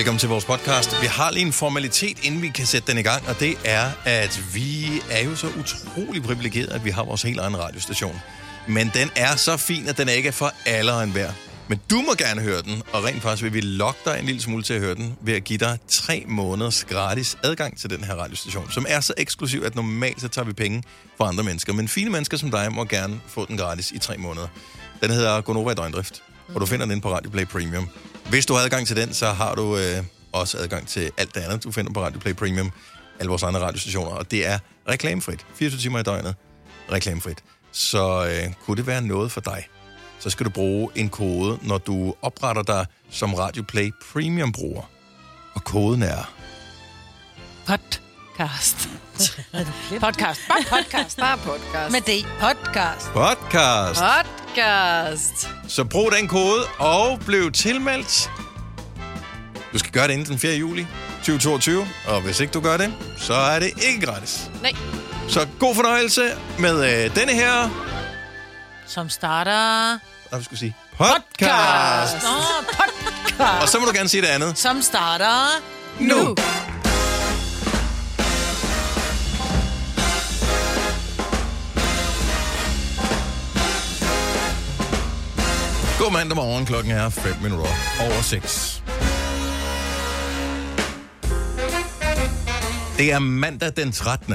Velkommen til vores podcast. Vi har lige en formalitet, inden vi kan sætte den i gang, og det er, at vi er jo så utrolig privilegerede, at vi har vores helt egen radiostation. Men den er så fin, at den ikke er for alle og enhver. Men du må gerne høre den, og rent faktisk vil vi lokke dig en lille smule til at høre den, ved at give dig tre måneders gratis adgang til den her radiostation, som er så eksklusiv, at normalt så tager vi penge fra andre mennesker. Men fine mennesker som dig må gerne få den gratis i tre måneder. Den hedder Gonova i døgndrift, og du finder den inde på Radio Play Premium. Hvis du har adgang til den, så har du øh, også adgang til alt det andet, du finder på Radio Play Premium, alle vores andre radiostationer, og det er reklamefrit. 24 timer i døgnet, reklamefrit. Så øh, kunne det være noget for dig, så skal du bruge en kode, når du opretter dig som Radio Play Premium-bruger. Og koden er... Podcast. podcast. Bare podcast. Bare podcast. Med det. Podcast. Podcast! Podcast. Så brug den kode og bliv tilmeldt. Du skal gøre det inden den 4. juli 2022, og hvis ikke du gør det, så er det ikke gratis. Nej. Så god fornøjelse med øh, denne her, Som starter... hvad skulle sige, podcast. Nå, podcast. Og så må du gerne sige det andet. Som starter... Nu! God mandag morgen. Klokken er 5 minutter over 6. Det er mandag den 13.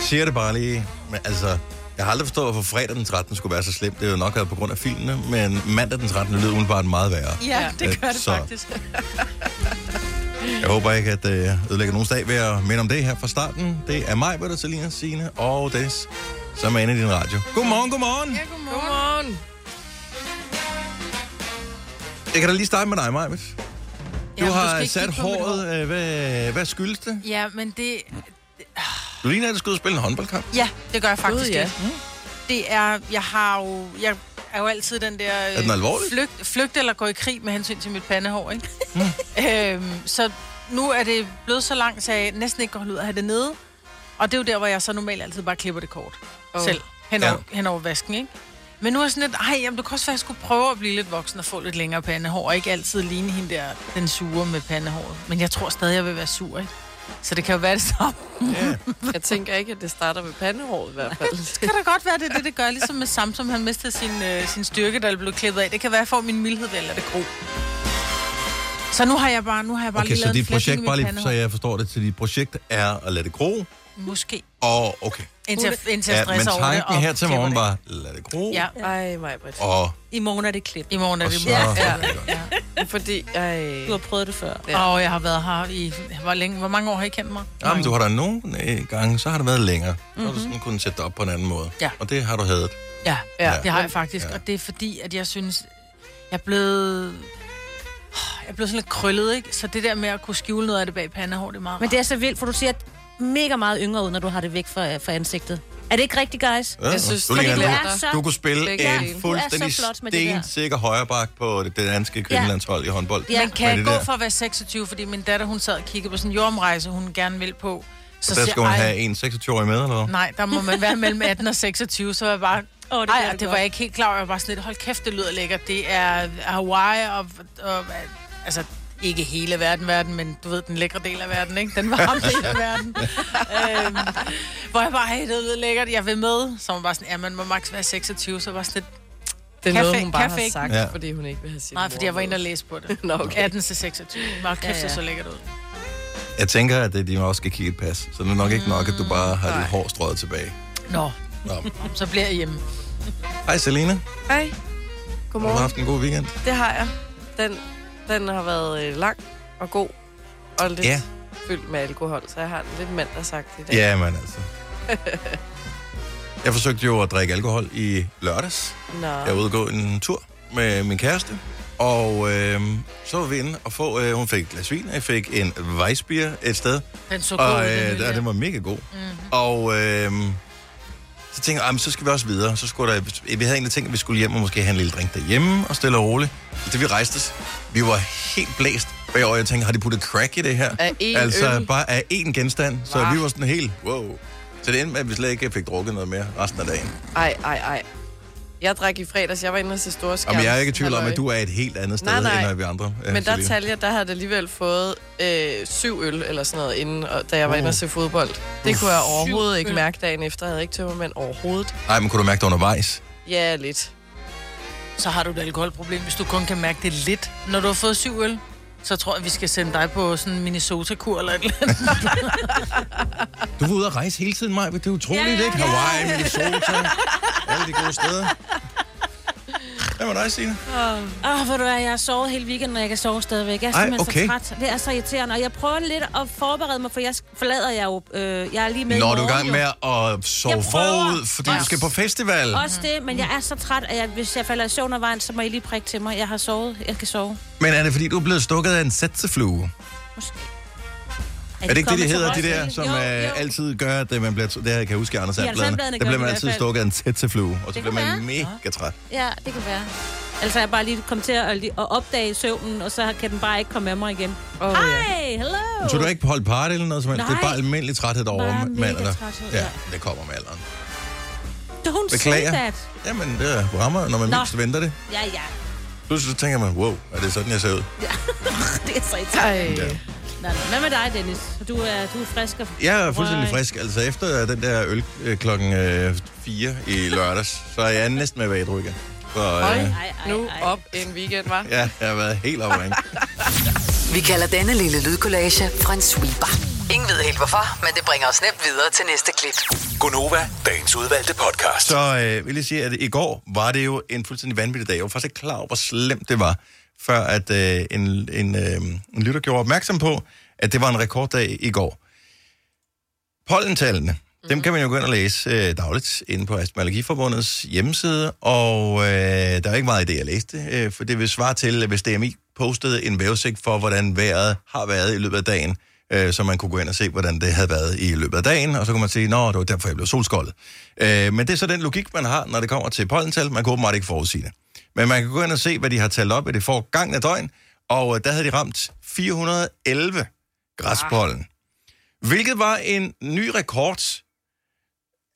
Siger det bare lige. Men altså, jeg har aldrig forstået, hvorfor fredag den 13. skulle være så slemt. Det er jo nok været på grund af filmene, men mandag den 13. lyder umiddelbart meget værre. Ja, det gør det Så- faktisk. Jeg håber ikke, at det ødelægger nogen dag ved at minde om det her fra starten. Det er mig, Bøtter, Selina, Signe og Des, som er inde i din radio. Godmorgen, godmorgen. Ja, godmorgen. Godmorgen. Jeg kan da lige starte med dig, Majbet. Du Ja, har ikke sat håret. øh, Hvad, hvad skyldes det? Ja, men det... Du ligner, at du skal ud og spille en håndboldkamp. Ja, det gør jeg faktisk. Gud, ja. det. Det er... Jeg har jo... Jeg er jo altid den der... Er den alvorlig? Flygt, flygt eller gå i krig med hensyn til mit pandehår, ikke? øhm, så nu er det blevet så langt, så jeg næsten ikke går ud at have det nede. Og det er jo der, hvor jeg så normalt altid bare klipper det kort. Oh. Selv. Hen over, Ja. ja. hen over vasken, ikke? Men nu er jeg sådan lidt, ej, jamen, det kunne også være, at jeg skulle prøve at blive lidt voksen og få lidt længere pandehår, og ikke altid ligne hende der, den sure med pandehåret. Men jeg tror stadig, jeg vil være sur, ikke? Så det kan jo være det samme. Ja. Jeg tænker ikke, at det starter med pandehåret i hvert fald. Det kan da godt være, det er det, det gør. Ligesom med Samsung, han mistede sin, øh, sin styrke, der blev klippet af. Det kan være, at jeg får min mildhed lade det gro. Så nu har jeg bare, nu har jeg bare Okay, lige så lavet dit projekt, bare lige, så jeg forstår det, til dit projekt er at lade det gro. Måske. Og okay. Indtil, jeg- indtil jeg Ja, men stresser over det. tanken og her til klipper morgen det. var, lad det gro. Ja, Ej, mig, Britt. Og, I morgen er det klip. i morgen er og det så... ja. Ja. Ja. Fordi jeg... Du har prøvet det før. Ja. Og jeg har været her i... Hvor, længe, hvor mange år har I kendt mig? Jamen, du har da nogle øh, gange, så har det været længere. Så har du sådan kunnet sætte det op på en anden måde. Ja. Og det har du hadet. Ja, Ja. det har jeg faktisk. Ja. Og det er fordi, at jeg synes... Jeg er blevet... Jeg er blevet sådan lidt krøllet, ikke? Så det der med at kunne skjule noget af det bag pandehår, det er meget Men det er så vildt, for du ser mega meget yngre ud, når du har det væk fra, fra ansigtet. Er det ikke rigtigt, guys? Ja, Jeg synes, du, det ligner er en- glæder. så- du kunne spille en fuldstændig Du er så flot med det der. stensikker højreback på det, det danske kvindelandshold i håndbold. Ja. Men kan jeg gå der. for at være 26, fordi min datter, hun sad og kiggede på sådan en jordomrejse, hun gerne vil på. Så Så der skal hun have en 26-årig med, eller hvad? Nej, der må man være mellem 18 og 26, så var jeg bare... Oh, det Ej, det det var jeg ikke helt klar over. Jeg var bare sådan lidt, hold kæft, det lyder lækkert. Det er Hawaii og, og altså, ikke hele verden, verden, men du ved, den lækre del af verden, ikke? Den varme del af verden. øhm, hvor jeg bare, hey, det lyder lækkert, jeg vil med. Så var bare sådan, ja, man må maks være 26, så var sådan lidt, Det er noget, hun bare kaffe har ikke? sagt, Ja. fordi hun ikke vil have sin nej, fordi jeg var inde og læse på det. Nå, okay. 18 til 26. Hvor kæft, Ja, det ja. så lækkert ud. Jeg tænker, at det, de også skal kigge et pas. Så det er nok ikke nok, at du bare har dit Nej. hår strøget tilbage. Nå, Nå. så bliver jeg hjemme. Hej Selina, Hej. har du Godmorgen. haft en god weekend? Det har jeg. Den, den har været øh, lang og god. Og lidt Ja. fyldt med alkohol, så jeg har den lidt mandagsagt i dag. Ja, men altså. Jeg forsøgte jo at drikke alkohol i lørdags. Nå. Jeg var ude gå en tur med min kæreste. Og øh, så var vi inde og få, øh, hun fik et glas vin, og jeg fik en Weissbier et sted. Den så god Og øh, den der, den var mega god. Mhm. Og øh, så tænkte jeg, "Ej, men så skal vi også videre. Så skulle der, vi havde egentlig tænkt, at vi skulle hjem og måske have en lille drink derhjemme og stille og roligt. Det vi rejste os, vi var helt blæst bagover. Jeg tænkte, har de puttet crack i det her? Af én altså øl? bare af én genstand. Så Hva? vi var sådan helt, wow. Så det endte med, at vi slet ikke fik drukket noget mere resten af dagen. Ej, ej, ej. Jeg drak i fredags, jeg var inde til store skærm. Jamen, jeg er ikke i tvivl om, at du er et helt andet sted, Nej, nej. end vi andre. øh, Men der Selina. Talja, der havde jeg alligevel fået øh, syv øl eller sådan noget, inden, og, da jeg var inde og se fodbold. Det kunne jeg overhovedet ikke øl. mærke dagen efter. Jeg havde ikke tømmermænd overhovedet. Ej, men kunne du mærke det undervejs? Ja, lidt. Så har du et alkoholproblem, hvis du kun kan mærke det lidt. Når du har fået syv øl, så tror jeg, vi skal sende dig på sådan en Minnesota-kur eller et eller andet. Du var ude at rejse hele tiden, Maja. Det er utroligt, Ja, ja, ikke? ja. Hawaii, Minnesota, alle de gode steder. Hvad med dig, Signe? Åh, oh, hvor du er, jeg har sovet hele weekenden, og jeg kan sove stadigvæk. Jeg er Ej, simpelthen okay. så træt. Det er så irriterende, og jeg prøver lidt at forberede mig, for jeg forlader jeg jo... Øh, jeg er lige med Når i du er i gang morgen, jo. med at sove forud, fordi du Også- skal på festival. Også det, men jeg er så træt, at jeg, hvis jeg falder i søvn af vejen, så må I lige prikke til mig. Jeg har sovet. Jeg kan sove. Men er det, fordi du er blevet stukket af en sætseflue? Måske. Er det ikke det, de til hedder, de der, som Jo, øh, jo. altid gør, at øh, man bliver... Det her kan jeg huske i Anders Sandbladene. Sandbladene Der bliver man altid stukket af en sætseflue, og så Det bliver kan man mega træt. Ja, det kan være. Altså, jeg bare lige kom til at, at opdage søvnen, og så kan den bare ikke komme med mig igen. Oh, Hej, hello! Så du ikke holdt party eller noget som helst? Det er bare almindelig træthed over træthed, Ja, ja. det kommer med alderen. Don't Beklager. say that. Jamen, det er rammer, når man Nå. mindst venter det. Ja, ja. Pludselig så tænker man, wow, er det sådan, jeg ser ud? Det er så irriterende. Ja. Nå. Hvad med dig, Dennis? Du er, du er frisk og... Jeg er fuldstændig frisk. Altså efter den der øl øh, klokken øh, 4 i lørdags, så er jeg næsten med vædru igen. Så, øh, nu op en weekend, var. ja, jeg har været helt oppe at. Vi kalder denne lille lydkollage Frans sweeper. Ingen ved helt hvorfor, men det bringer os nemt videre til næste klip. Gonova, dagens udvalgte podcast. Så øh, vil jeg sige, at i går var det jo en fuldstændig vanvittig dag. Jeg var faktisk ikke klar over, hvor slemt det var, før at øh, en, en, øh, en lytter gjorde opmærksom på, at det var en rekorddag i går. Pollentallene, mm. dem kan man jo gå ind og læse øh, dagligt inde på Astma Allergiforbundets hjemmeside, og øh, der er ikke meget i det, jeg læste, øh, for det vil svare til, hvis DMI postede en vejrudsigt for, hvordan vejret har været i løbet af dagen, øh, så man kunne gå ind og se, hvordan det havde været i løbet af dagen, og så kunne man sige, nå, det var derfor, jeg blev solskoldet. Øh, men det er så den logik, man har, når det kommer til pollental. Man kan åbenbart ikke forudsige det. Men man kan gå ind og se, hvad de har talt op i det forgangne døgn, og øh, der havde de ramt 411 græspollen. Hvilket var en ny rekord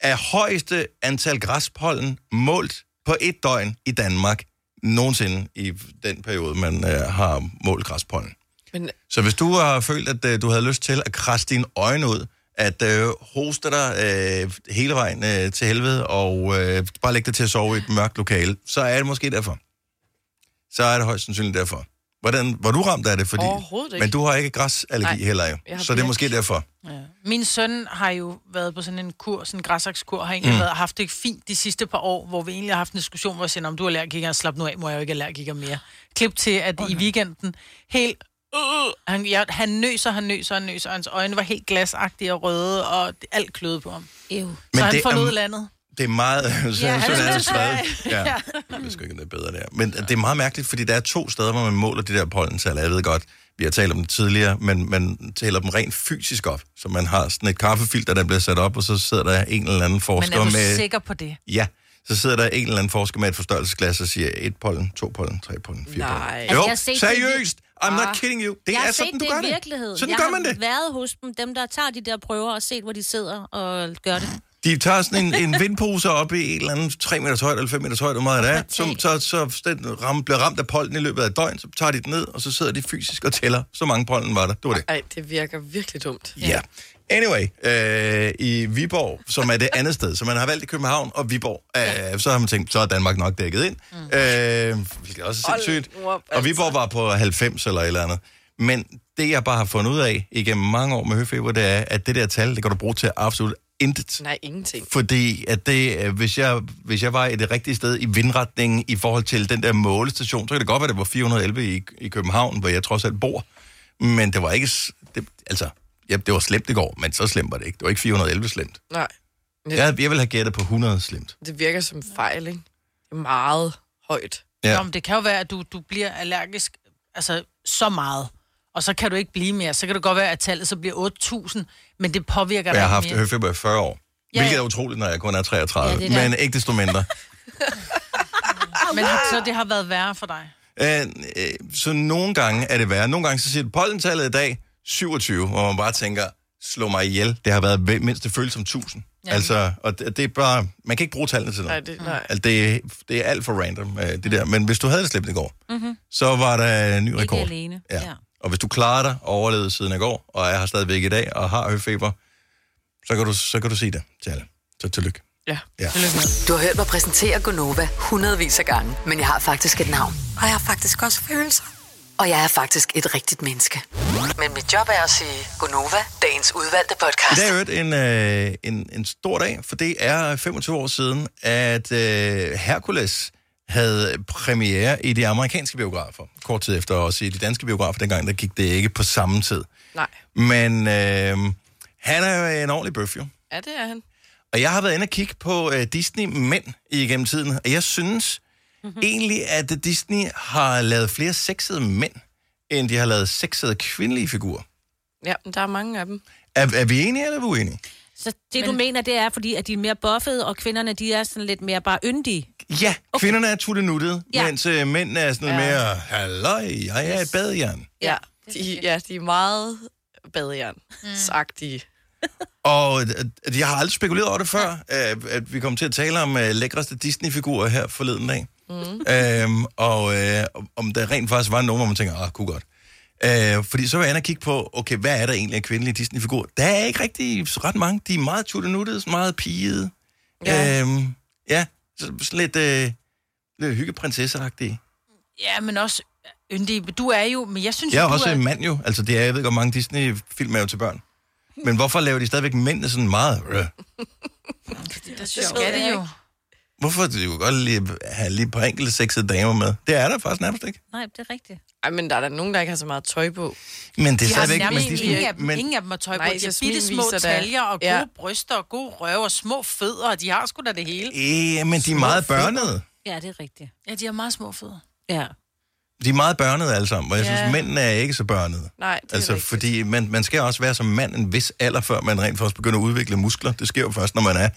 af højeste antal græspollen målt på et døgn i Danmark nogensinde i den periode, man øh, har målt græspollen. Men Så hvis du har følt, at øh, du havde lyst til at krasse dine øjne ud, at øh, hoste dig øh, hele vejen øh, til helvede, og øh, bare lægge dig til at sove i et mørkt lokale, så er det måske derfor. Så er det højst sandsynligt derfor. Hvordan, var du ramt af det? Fordi, Overhovedet ikke. Men du har ikke græsallergi Nej, heller jo. Så det er måske derfor. Ja. Min søn har jo været på sådan en kur, sådan en græsakskur, har egentlig mm. været, haft det fint de sidste par år, hvor vi egentlig har haft en diskussion, hvor jeg siger, om du er allergiker, slap nu af, må jeg jo ikke allergiker mere. Klip til, at okay. i weekenden, helt øh, han, ja, han nøser, han nøser, han nøser, og hans øjne var helt glasagtige og røde, og det- alt kløede på ham. Ew. Så Men han det forlod landet. Det er meget... Så, Ja, ja, han sådan er er det at- Ja. Ja. Ikke, det er bedre der. Men det er meget mærkeligt, fordi der er to steder, hvor man måler de der pollental. Jeg ved godt, vi har talt om det tidligere, men man tæller dem rent fysisk op. Så man har sådan et kaffefilter, der bliver sat op, og så sidder der en eller anden Men forsker er du med... sikker på det? Ja, så sidder der en eller anden forsker med et forstørrelsesglas og siger et pollen, to pollen, tre pollen, fire Nej. pollen. Altså, Jo, det- seriøst! I'm not Ah. kidding you. Det jeg har er sådan, du det gør i det. virkeligheden. Sådan jeg gør har man det. været hos dem, dem der tager de der prøver og set, hvor de sidder og gør det. De tager sådan en, en vindpose op i et eller andet 3 meter højt eller 5 meter højt, hvor meget det er, som, så, så den ram, bliver ramt af pollen i løbet af et døgn, så tager de den ned, og så sidder de fysisk og tæller, så mange pollen var der. Det var det. Ej, det virker virkelig dumt. Ja. Anyway, øh, i Viborg, som er det andet sted, så man har valgt i København og Viborg, øh, så har man tænkt, så er Danmark nok dækket ind. Mm. Øh, hvilket også er sindssygt. Og Viborg var på 90 eller et eller andet. Men det, jeg bare har fundet ud af igennem mange år med høfeber, det er, at det der tal, det kan du bruge til absolut intet. Nej, ingenting. Fordi at det, øh, hvis, jeg, hvis jeg var i det rigtige sted i vindretningen i forhold til den der målestation, så kan det godt være, at det var 411 i, i København, hvor jeg trods alt bor. Men det var ikke... Det, altså, ja, det var slemt i går, men så slemt var det ikke. Det var ikke 411 slemt. Nej. Det, Jeg, jeg vil have gættet på 100 slemt. det virker som fejl, ikke? Meget højt. Ja. Ja. Nå, men det kan jo være, at du, du bliver allergisk altså, så meget, og så kan du ikke blive mere. Så kan det godt være, at tallet så bliver 8.000, men det påvirker dig jeg har ikke haft mere. høfeber i 40 år. Ja, Hvilket er utroligt, når jeg kun er 33. Ja, det er men ikke desto mindre. Men så det har været værre for dig. Øh, øh, så nogle gange er det værre. Nogle gange så siger det, pollentallet i dag 27, hvor man bare tænker, slå mig ihjel. Det har været mindst det føles som 1000. Altså, og det, det er bare... Man kan ikke bruge tallene til Nej, noget. det, nej. Altså, det, er- det er alt for random, øh, det der. Men hvis du havde det slemt i går, mm-hmm. så var der en ny Ikke rekord. alene. Ja. Ja. Og hvis du klarer dig og overlevede siden i går, og er her stadigvæk i dag, og har høfeber, så kan du, så kan du sige det til alle. Så tillykke. Ja. Ja. Du har hørt mig præsentere Gonova hundredvis af gange, men jeg har faktisk et navn. Og jeg har faktisk også følelser. Og jeg er faktisk et rigtigt menneske. Men mit job er at sige Gonova, dagens udvalgte I podcast. dag er jo en, øh, en, en stor dag, for det er 25 år siden, at øh, Hercules havde premiere i de amerikanske biografer. Kort tid efter også i de danske biografer. Dengang der gik det ikke på samme tid. Nej. Men øh, han er jo en ordentlig bøf, jo. Ja, det er han. Og jeg har været inde og kigge på øh, Disney-mænd igennem tiden, og jeg synes mm-hmm. egentlig, at Disney har lavet flere sexede mænd, end de har lavet sexede kvindelige figurer. Ja, men der er mange af dem. Er, er vi enige, eller er vi uenige? Så det, du mener, det er, fordi at de er mere buffede, og kvinderne, de er sådan lidt mere bare yndige. Ja, okay. kvinderne er tuttenuttede, ja. Mens øh, mændene er sådan ja. Ja. mere, halløj, jeg er et badejern. Ja, de, ja, de er meget badejern-agtige. Og øh, jeg har aldrig spekuleret over det før, øh, at vi kom til at tale om øh, lækreste Disney-figurer her forleden dag. Mm. Øhm, og øh, om der rent faktisk var nogen, hvor man tænker, ah, kunne godt. Øh, fordi så var jeg inde og kigge på, okay, hvad er der egentlig af kvindelige Disney-figurer? Der er ikke rigtig ret mange. De er meget tuttenuttede, meget pigede. Ja. Øhm, ja, så, sådan lidt, øh, lidt hyggeprinsesseagtige. Ja, men også yndig. Du er jo, men jeg synes Jeg er jo, du også er... en mand jo. Altså, det er, jeg ved godt, mange Disney-film er jo til børn. Men hvorfor laver de stadigvæk mændene sådan meget? Øh? Det skal det jo. Hvorfor det jo godt lige have lige et par enkelte sexede damer med? Det er der faktisk nærmest ikke. Nej, det er rigtigt. Ej, men der er der nogen, der ikke har så meget tøj på. Men det er De stadigvæk... Men, ingen, af dem, men, ingen af dem har tøj på. Nej, De har bitte små taljer og gode Ja. ja. bryster og gode røv og små fødder, og de har sgu da det hele. øh, men de er meget børnede. Ja, det er rigtigt. Ja, de har meget små fødder. Ja. De er meget børnede alle sammen, og jeg Ja. synes, mændene er ikke så børnede. Nej, det er Altså, rigtigt. fordi man, man skal også være som mand en vis alder, før man rent faktisk begynder at udvikle muskler. Det sker jo først, når man er,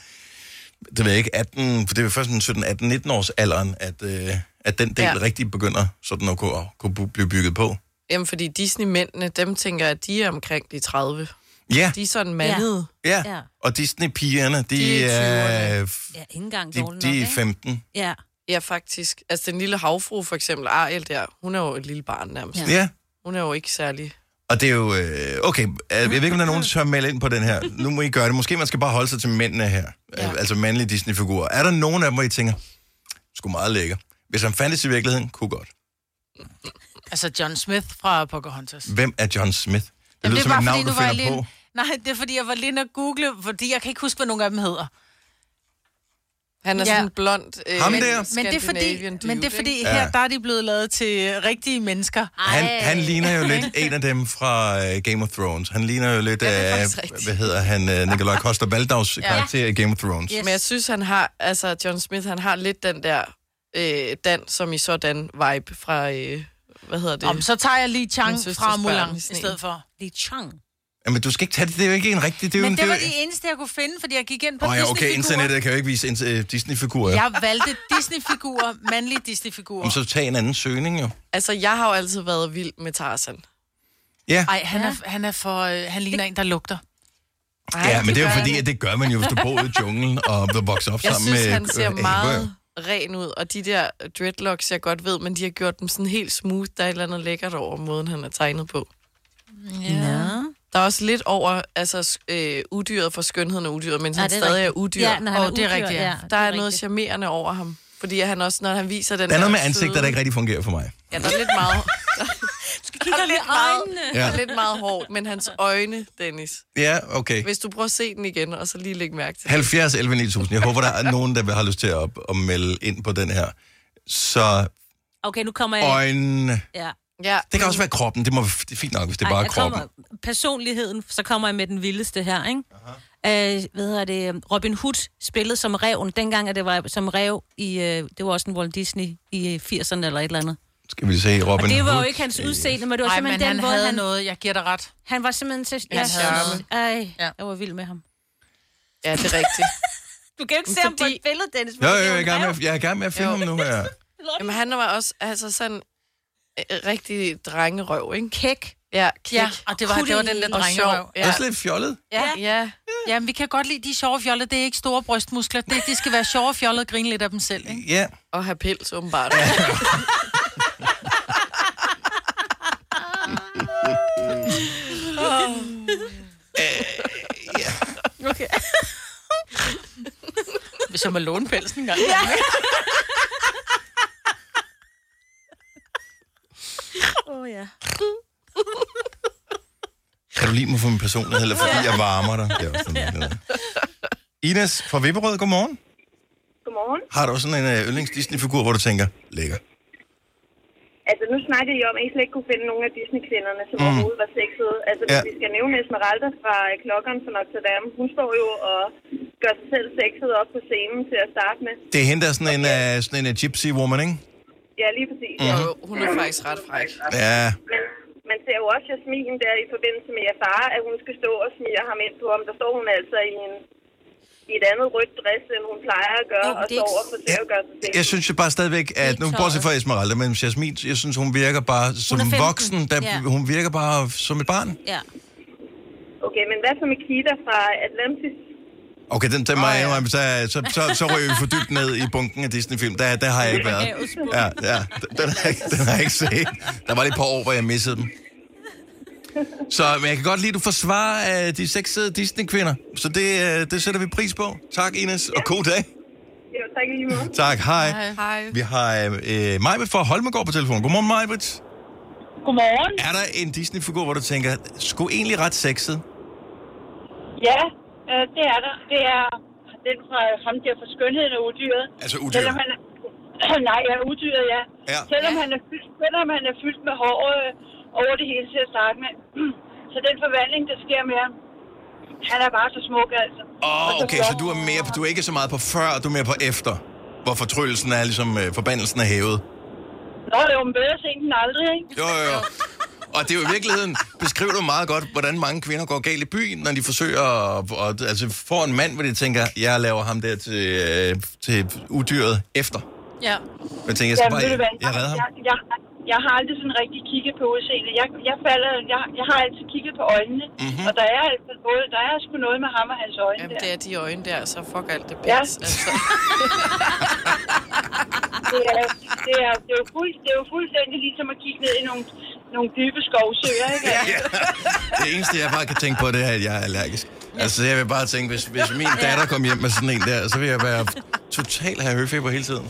det ved jeg ikke, 18, for det er først en 17, 18, 19 års alderen, at, øh, at den del ja. Rigtig begynder sådan at kunne, at kunne blive bygget på. Jamen, fordi Disney-mændene, dem tænker jeg, at de er omkring de 30. Ja, De er sådan mandede. ja. Ja. Og Disney-pigerne, de, De er er, i er, Ja, ikke engang de, de nok, er ikke? 15. Ja. Ja, faktisk. Altså, den lille havfru, for eksempel, Ariel der, hun er jo et lille barn nærmest. Ja. Ja, Hun er jo ikke særlig... og det er jo... Øh, okay, jeg ved ikke, om der er nogen, der tør melde ind på den her. Nu må I gøre det. Måske man skal bare holde sig til mændene her. Ja. Altså mandlige Disney-figurer. Er der nogen af dem, hvor I tænker, sgu meget lækker. Hvis han fandtes i virkeligheden, kunne godt. Altså John Smith fra Pocahontas. Hvem er John Smith? Det Jamen, lyder som et navn, du finder lige... på. Nej, det er fordi, jeg var lige at google, fordi jeg kan ikke huske, hvad nogle af dem hedder. Han er Ja. sådan blond... Øh, Ham men- der? Men det er fordi, dude, men det er fordi ikke? her der er de blevet lavet til rigtige mennesker. Han, han ligner jo lidt en af dem fra uh, Game of Thrones. Han ligner jo lidt af, faktisk rigtigt. hvad hedder han, uh, Nikolaj Koster Baldags ja. karakter i Game of Thrones. Yes. Men jeg synes, han har... Altså, John Smith, han har lidt den der... Øh, dan som i sådan vibe fra... Øh, hvad hedder det? Om, så tager jeg lige Chang fra Mulan i stedet for. Li Chang. Jamen, du skal ikke tage det. Det er jo ikke en rigtig... Det er jo Men en, det var er jo- de eneste, jeg kunne finde, fordi jeg gik ind på Åh ja, okay, Disney-figurer. internettet kan jo ikke vise uh, Disney-figurer. Ja. Jeg valgte Disney-figurer, mandlige Disney-figurer. Jamen, så tag en anden søgning jo. Altså, jeg har jo altid været vild med Tarzan. Ja, Ej, han er, han er for... Øh, han ligner en, der lugter. Ej, ja men det er jo fordi, at det gør man jo, hvis du bor i junglen og vokser op Jeg sammen synes, med han ser øh, meget ren ud, og de der dreadlocks, jeg godt ved, men de har gjort dem sådan helt smooth. Der er et eller andet lækkert over måden, han er tegnet på. Ja. Der er også lidt over altså, øh, udyret for skønheden og udyret, men Ja, han er stadig er udyr. Ja, når han Åh, er det er udyr, rigtigt, ja. ja. der det er noget rigtigt. charmerende over ham. Fordi han også, når han viser den Der er noget der med ansigt, der søde- ikke rigtig fungerer for mig. Ja, der er lidt meget, Kig ham i lidt meget- øjnene. der Ja, er lidt meget hårdt, men hans øjne, Dennis. ja okay. Hvis du prøver at se den igen, og så lige lægge mærke til det. 70 11 9000. Jeg håber, der er nogen, der vil have lyst til at, at melde ind på den her. Så Okay, nu kommer jeg... øjnene... Ja. Ja, Det kan også være kroppen. Det, må, det er fint nok, hvis det Ej, bare er kroppen. kommer, personligheden, så kommer jeg med den vildeste her, ikke? Øh, hvad hedder det? Robin Hood spillede som reven, dengang at det var som rev i, øh, det var også en Walt Disney i øh, 80'erne eller et eller andet. Skal vi se Robin Og det var jo Hood. ikke hans udseende, men det var Nej, simpelthen men den han måde, havde han, noget. Jeg giver dig ret. han var simpelthen til... Han havde. Ej, Ja. jeg var vild med ham. ja, det er rigtigt. Du kan jo ikke Men se ham på fordi- et billede, Dennis. Jo, jo, det jeg er i gang med, jeg er i gang med at filme Jo. ham nu her. Jamen, han var også altså sådan rigtig drengerøv, ikke? Kæk. Ja, kæk. Ja, og det var, det var den der drengerøv. er også lidt fjollet. Ja. Ja. ja, men vi kan godt lide de sjove fjolle. Det er ikke store brystmuskler. Det, de skal være sjove fjollet og grine lidt af dem selv, ikke? Ja. Og have pels, åbenbart. Okay. Hvis jeg må låne pelsen en gang. Åh, oh, ja. Kan du lide mig for min personlighed, eller fordi jeg varmer dig? Det er også sådan, noget. Ines fra Vipperød, godmorgen. Godmorgen. Har du sådan en øh, yndlings Disney-figur, hvor du tænker, lækker? Altså, nu snakkede I om, at I slet ikke kunne finde nogen af Disney-kvinderne, som Mm. overhovedet var sexede. Altså, Ja. ja. vi skal nævne Esmeralda fra øh, Klokkeren for Notre Dame. Hun står jo og gør sig selv sexet op på scenen til at starte med. Det er hende, der er sådan en, uh, sådan en uh, gypsy woman, ikke? Ja, lige præcis. Mm. Jo, hun er faktisk ret fræk. Ja. Men man ser jo også Jasmin der i forbindelse med Jafar, at hun skal stå og smire ham ind på ham. Der står hun altså i en i et andet rødt dress, end hun plejer at gøre, Jo, og står og forsøger at gøre sig selv. Jeg synes jo bare stadigvæk, at nu bortset fra Esmeralda, men Jasmin, jeg synes, hun virker bare som 15. voksen. Der, Ja. Hun virker bare som et barn. Ja. Okay, men hvad så med Kida fra Atlantis? Okay, den, den må jeg indrømme, så, så, så, så ryger vi for dybt ned i bunken af Disney-film. Der, der har jeg ikke været. Ja, ja, den, den, har jeg, ikke- den har jeg ikke set. Der var lige et par år, hvor jeg missede dem. Så men jeg kan godt lide, at du forsvarer uh, de sexede Disney-kvinder. Så det, uh, det sætter vi pris på. Tak, Ines, og god dag. Jo, tak lige måde. Tak, hej. Hej. Vi har uh, Majbet fra Holmegård på telefonen. Godmorgen, Majbet. Godmorgen. Er der en Disney-figur, hvor du tænker, skulle egentlig ret sexet? Ja, øh, det er der. Det er den fra ham der fra skønheden og udyret. Altså udyr. Selvom han er, nej, ja, udyret, ja. Ja. Selvom, han er fyldt, selvom han er fyldt med hår øh, over det hele til at starte med. Så den forvandling, der sker med ham, han er bare så smuk, altså. Åh, oh, så okay, så flot. du er, mere, du er ikke så meget på før, du er mere på efter. Hvor fortryllelsen er ligesom, øh, forbandelsen er hævet. Nå, det er jo bedre sent end aldrig, ikke? Jo, jo, jo. Og det er jo i virkeligheden, beskriver du meget godt, hvordan mange kvinder går galt i byen, når de forsøger at, at altså får en mand, hvor de tænker, jeg laver ham der til, øh, til udyret efter. Ja. Men jeg tænker, jeg skal Jamen, ved bare, hvad, jeg redder ham. Jeg, jeg, jeg har aldrig sådan rigtig kigget på udseendet. Jeg, jeg, falder, jeg, jeg har altid kigget på øjnene. Mhm. Mm-hmm. Og der er, altså både, der er sgu noget med ham og hans øjne Jamen, der. det er de øjne der, så fuck alt det Ja. pis. Altså. det, er, det, er, det, er jo fuld, det er jo fuldstændig ligesom at kigge ned i nogle, nogle dybe skovsøer, ikke? Ja. Det eneste, jeg bare kan tænke på, det er, at jeg er allergisk. Altså, jeg vil bare tænke, hvis, hvis min datter kom hjem med sådan en der, så vil jeg være totalt have høfeber hele tiden.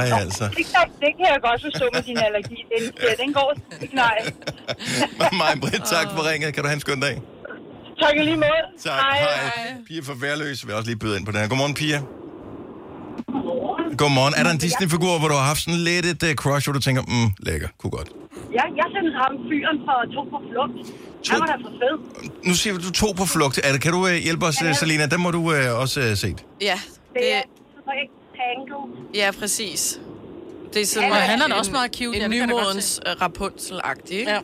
Ej, altså. Det, kan, det kan jeg godt forstå med din allergi. Den, ja, den går ikke nej. Mig, Britt, tak for ringet. Kan du have en skøn dag? Tak i lige måde. Tak, hej. hej. Pia fra Værløs vil også lige byde ind på den her. Godmorgen, Pia. Godmorgen. Er der en Disney-figur, hvor du har haft sådan lidt et uh, crush, hvor du tænker, mm, lækker, kunne godt. Ja, jeg synes ham fyren fra To på flugt. To- Han var da for fed. Nu siger vi, du to på flugt. Er det, kan du uh, hjælpe os, ja. Selina? Den må du uh, også uh, set. Ja, Det er det, Tangled. ja, præcis. Det er sådan, Og han er en- da også meget cute, En ja, godt nymodens uh, Rapunzel-agtig, ikke? Ja.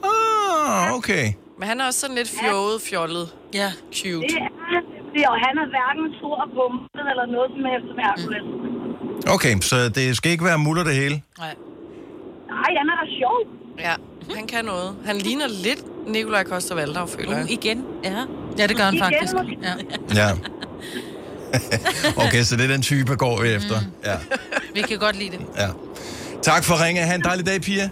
Ah, okay. Men han er også sådan lidt fjollet, fjollet, Ja. cute. Det er det, og han er hverken stor og pumpet eller noget som helst som Hercules. Okay, så det skal ikke være muller det hele. Nej. Nej, han er da sjov. Ja, han kan noget. Han ligner lidt Nikolaj Koster Valdau, føler jeg. Uh, igen. Ja. Ja, det gør han Igen faktisk. måske. Ja. Ja. okay, så det er den type, går vi efter. Ja, Vi kan godt lide det. ja. Tak for ringe. Ha' en dejlig dag, Pia.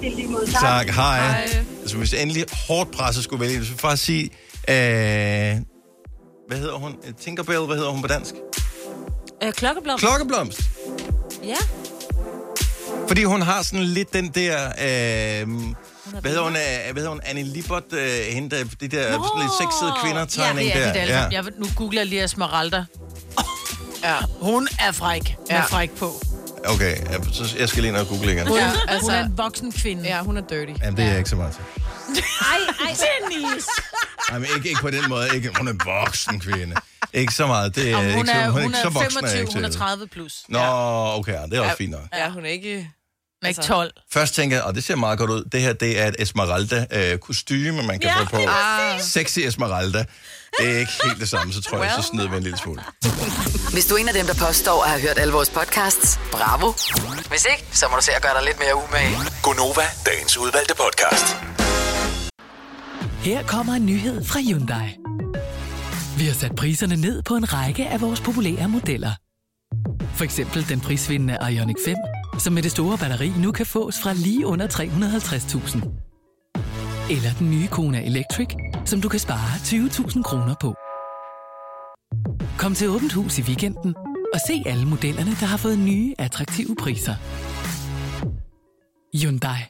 Det er lige måde. Tak. Tak, hej. hej. Altså, hvis endelig hårdt presset skulle vælge, så vil jeg faktisk sige, øh, hvad hedder hun? Tinkerbell, hvad hedder hun på dansk? Øh, klokkeblom. Klokkeblomst. ja. Fordi hun har sådan lidt den der, øh, hvad hedder hun, øh, hvad hedder hun, Annie Libert, øh, hende der, de der Nå! sådan lidt sexede kvinder tegning Ja, det er der. de der. Ja. Jeg, nu googler jeg lige Esmeralda. Ja. Hun er fræk. Med Ja. fræk på. Okay, ja, så jeg skal lige ind og google igen. Hun, Ja, ja, altså- altså, hun er en voksen kvinde. Ja, hun er dirty. Jamen, det er jeg ikke så meget til. Ej, ej. Dennis. Nej, men ikke, ikke på den måde. Ikke, hun er voksen kvinde. Ikke så meget. Det er, Om hun, ikke så, er, hun er hun ikke er så voksen. 25, ikke hun er til. 30 plus. Nå, okay, ja, det er også fint nok. Ja, hun er ikke... Men ikke Altså- 12. Først tænker jeg, og det ser meget godt ud, det her det er et Esmeralda-kostyme, man kan Ja, få på. Ah, Sexy Esmeralda. Det er ikke helt det samme, så tror jeg, så snyder vi en lille smule. Hvis du er en af dem, der påstår at have hørt alle vores podcasts, bravo. Hvis ikke, så må du se at gøre dig lidt mere umage. Gonova, dagens udvalgte podcast. Her kommer en nyhed fra Hyundai. Vi har sat priserne ned på en række af vores populære modeller. For eksempel den prisvindende Ioniq 5, som med det store batteri nu kan fås fra lige under 350.000. Eller den nye Kona Electric, som du kan spare 20.000 kroner på. Kom til Åbent Hus i weekenden og se alle modellerne, der har fået nye, attraktive priser. Hyundai.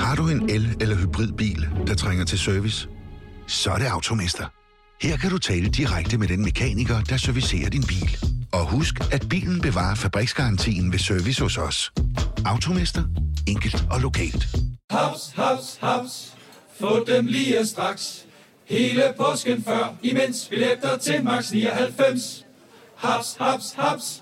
Har du en el- eller hybridbil, der trænger til service? Så er det Automester. Her kan du tale direkte med den mekaniker, der servicerer din bil. Og husk, at bilen bevarer fabriksgarantien ved service hos os. Automester. Enkelt og lokalt. Haps, haps, haps. Få dem lige straks. Hele påsken før, imens billetter til max 99. Haps, haps, haps.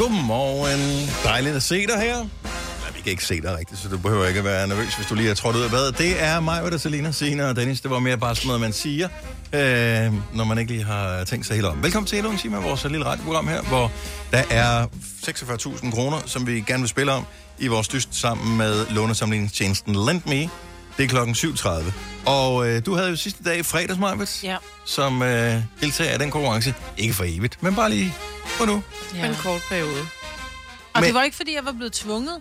Godmorgen. Dejligt at se dig her. Nej, vi kan ikke se dig rigtigt, så du behøver ikke at være nervøs, hvis du lige er trådt ud af badet. Det er mig, hvad der Selina, Sina og Dennis. Det var mere bare sådan noget, man siger, øh, når man ikke lige har tænkt sig helt om. Velkommen til endnu en time vores lille radioprogram her, hvor der er 46.000 kroner, som vi gerne vil spille om i vores dyst sammen med lånesamlingstjenesten LendMe. Det er klokken 7.30. Og øh, du havde jo sidste dag fredags, Marvitt, Ja. som øh, deltager i den konkurrence. Ikke for evigt, men bare lige for nu. Ja. En kort periode. Og Men- det var ikke, fordi jeg var blevet tvunget.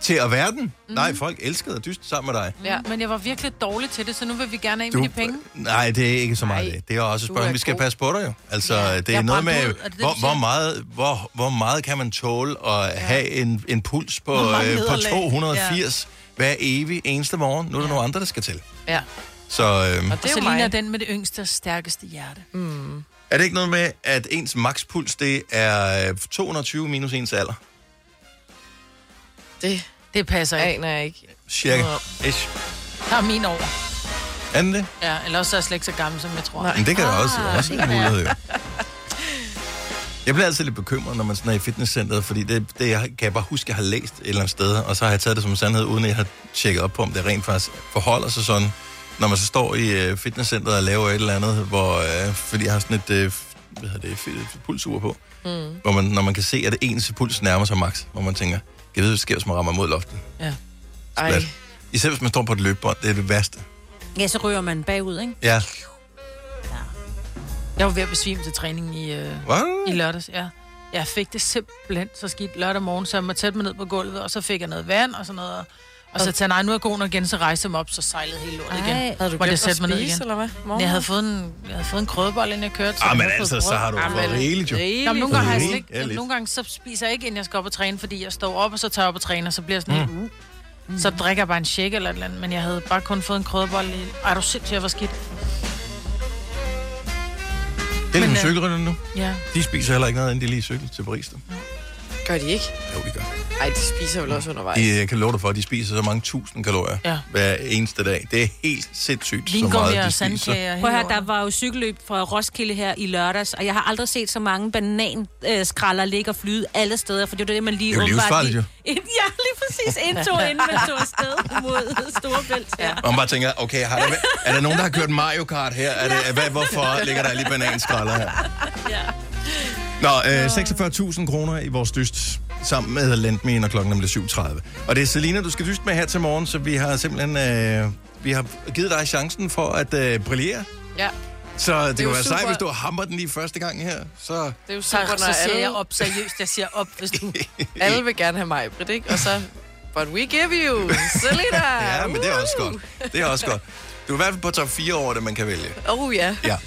Til at være den? Mm. Nej, folk elskede at dyste sammen med dig. Ja. Men jeg var virkelig dårlig til det, så nu vil vi gerne af med de penge. Nej, det er ikke så meget det. Det er også et du spørgsmål, vi skal god. passe på dig jo. Altså, ja. det er Jeg noget med, ud. Er det det, hvor, du siger? hvor, meget, hvor, hvor meget kan man tåle at ja. have en, en puls på, øh, på nederlag. 280 ja. Hver evig eneste morgen. Nu er der nogle andre, der skal til. Ja. Så øhm, Og Selina er den med det yngste og stærkeste hjerte. Mm. er det ikke noget med, at ens makspuls, det er øh, 220 minus ens alder? Det, det passer ikke. aner jeg ikke. Cirka. Ish. Der er min over. Er den det? Ja, eller også er jeg slet ikke så gammel, som jeg tror. Men det kan ah, også, også det en kan mulighed, være. jo. Jeg bliver altid lidt bekymret, når man sådan er i fitnesscenteret, fordi det, det jeg, kan jeg bare huske, jeg har læst et eller andet sted, og så har jeg taget det som en sandhed, uden at jeg har tjekket op på, om det rent faktisk forholder sig sådan, når man så står i øh, fitnesscenteret og laver et eller andet, hvor, øh, fordi jeg har sådan et, øh, hvad hedder det, pulsur på, Mm. hvor man, når man kan se, at ens puls nærmer sig max, hvor man tænker, jeg ved, hvad sker, hvis man rammer mod loftet. Ja. Splat. Især hvis man står på et løbebånd, det er det værste. Ja, så ryger man bagud, ikke? Ja. Jeg var ved at besvime til træning i, øh, i lørdags. Ja. Jeg fik det simpelthen så skidt lørdag morgen, så jeg måtte tætte mig ned på gulvet, og så fik jeg noget vand og sådan noget. Og så tænkte jeg, nej, nu er jeg god nok igen, så rejste jeg mig op, så sejlede hele lortet igen. Ej, havde du Måtte glemt jeg at sætte mig ned spise, igen. eller hvad? Nej, Jeg havde fået en, jeg havde fået en krødebold, inden jeg kørte. Ah, men fået altså, så har du fået men- rigeligt jo. Nå, men nogle gange, har jeg slet Rigeligt. Ja, ikke, lidt. nogle gange så spiser jeg ikke, inden jeg skal op og træne, fordi jeg står op, og så tager jeg op og træner, så bliver jeg sådan Mm. helt, uh. Så drikker jeg bare en shake eller et eller andet, men jeg havde bare kun fået en krødebold i. Ej, du sindssygt, jeg var skidt. Det er Men, nogle øh, cykelrytter nu. Ja. De spiser heller ikke noget, inden de lige cykler til Paris. Du. Gør de ikke? Jo, de gør. Ej, de spiser vel også undervejs. De, jeg kan love dig for, at de spiser så mange tusind kalorier Ja. hver eneste dag. Det er helt sindssygt, så meget og de spiser. Prøv at høre, der var jo cykelløb fra Roskilde her i lørdags, og jeg har aldrig set så mange bananskralder ligge og flyde alle steder, for det er det, man lige Det er jo livsfarligt, lige- ja, lige præcis indtog, inden man tog afsted mod Storebælt. Ja. Og man bare tænker, okay, har der, er der nogen, der har kørt Mario Kart her? Er det, hvad, hvorfor ligger der lige bananskralder her? Nå, øh, 46.000 kroner i vores dyst sammen med Lendme, når klokken bliver 7.30. Og det er Selina, du skal dyste med her til morgen, så vi har simpelthen øh, vi har givet dig chancen for at øh, brillere. Ja. Så det, det kunne være sejt, super. hvis du hammer den lige første gang her. Så Det er jo Så, super, når så siger alle, jeg op seriøst. Jeg siger op, hvis du... alle vil gerne have mig, Britt, ikke? Og så, but we give you, Selina! ja, men det er også godt. Det er også godt. Du er i hvert fald på top 4 over det, man kan vælge. Oh ja. Ja.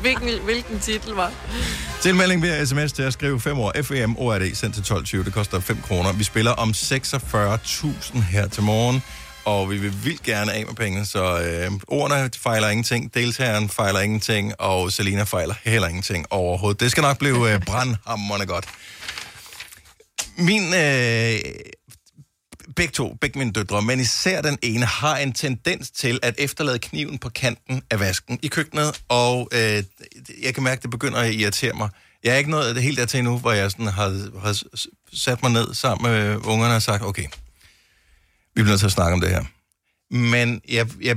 Hvilken, hvilken titel var? Tilmelding via sms til at skrive 5 år FEM ORD sendt til 12.20. Det koster 5 kroner. Vi spiller om 46.000 her til morgen, og vi vil vildt gerne af med pengene, så øh, ordene fejler ingenting, deltageren fejler ingenting, og Selina fejler heller ingenting overhovedet. Det skal nok blive øh, brandhammerende godt. Min øh, begge to, begge mine døtre, men især den ene, har en tendens til at efterlade kniven på kanten af vasken i køkkenet, og øh, jeg kan mærke, at det begynder at irritere mig. Jeg er ikke nået det helt dertil nu, hvor jeg sådan har, har sat mig ned sammen med ungerne og sagt, okay, vi bliver nødt til at snakke om det her. Men jeg, jeg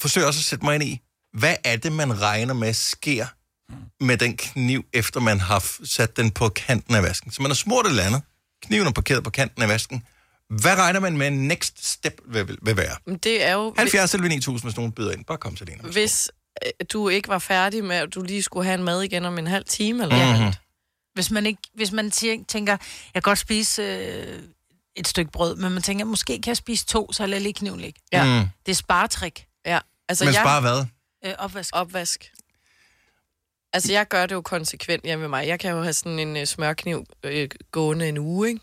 forsøger også at sætte mig ind i, hvad er det, man regner med sker med den kniv, efter man har sat den på kanten af vasken? Så man har smurt et eller andet, kniven er parkeret på kanten af vasken. Hvad regner man med next step vil, vil, være? Det er jo... 70 eller 9000, hvis nogen byder ind. Bare kom til det Hvis øh, du ikke var færdig med, at du lige skulle have en mad igen om en halv time, eller Mhm. noget. Hvis man, ikke, hvis man tæ- tænker, jeg kan godt spise øh, et stykke brød, men man tænker, måske kan jeg spise to, så lader jeg lige kniven ligge. Ja. Mm. Det er sparetrik. Ja, altså Men jeg... spare hvad? Øh, opvask. Opvask. Altså, jeg gør det jo konsekvent hjemme med mig. Jeg kan jo have sådan en uh, smørkniv øh, gående en uge, ikke?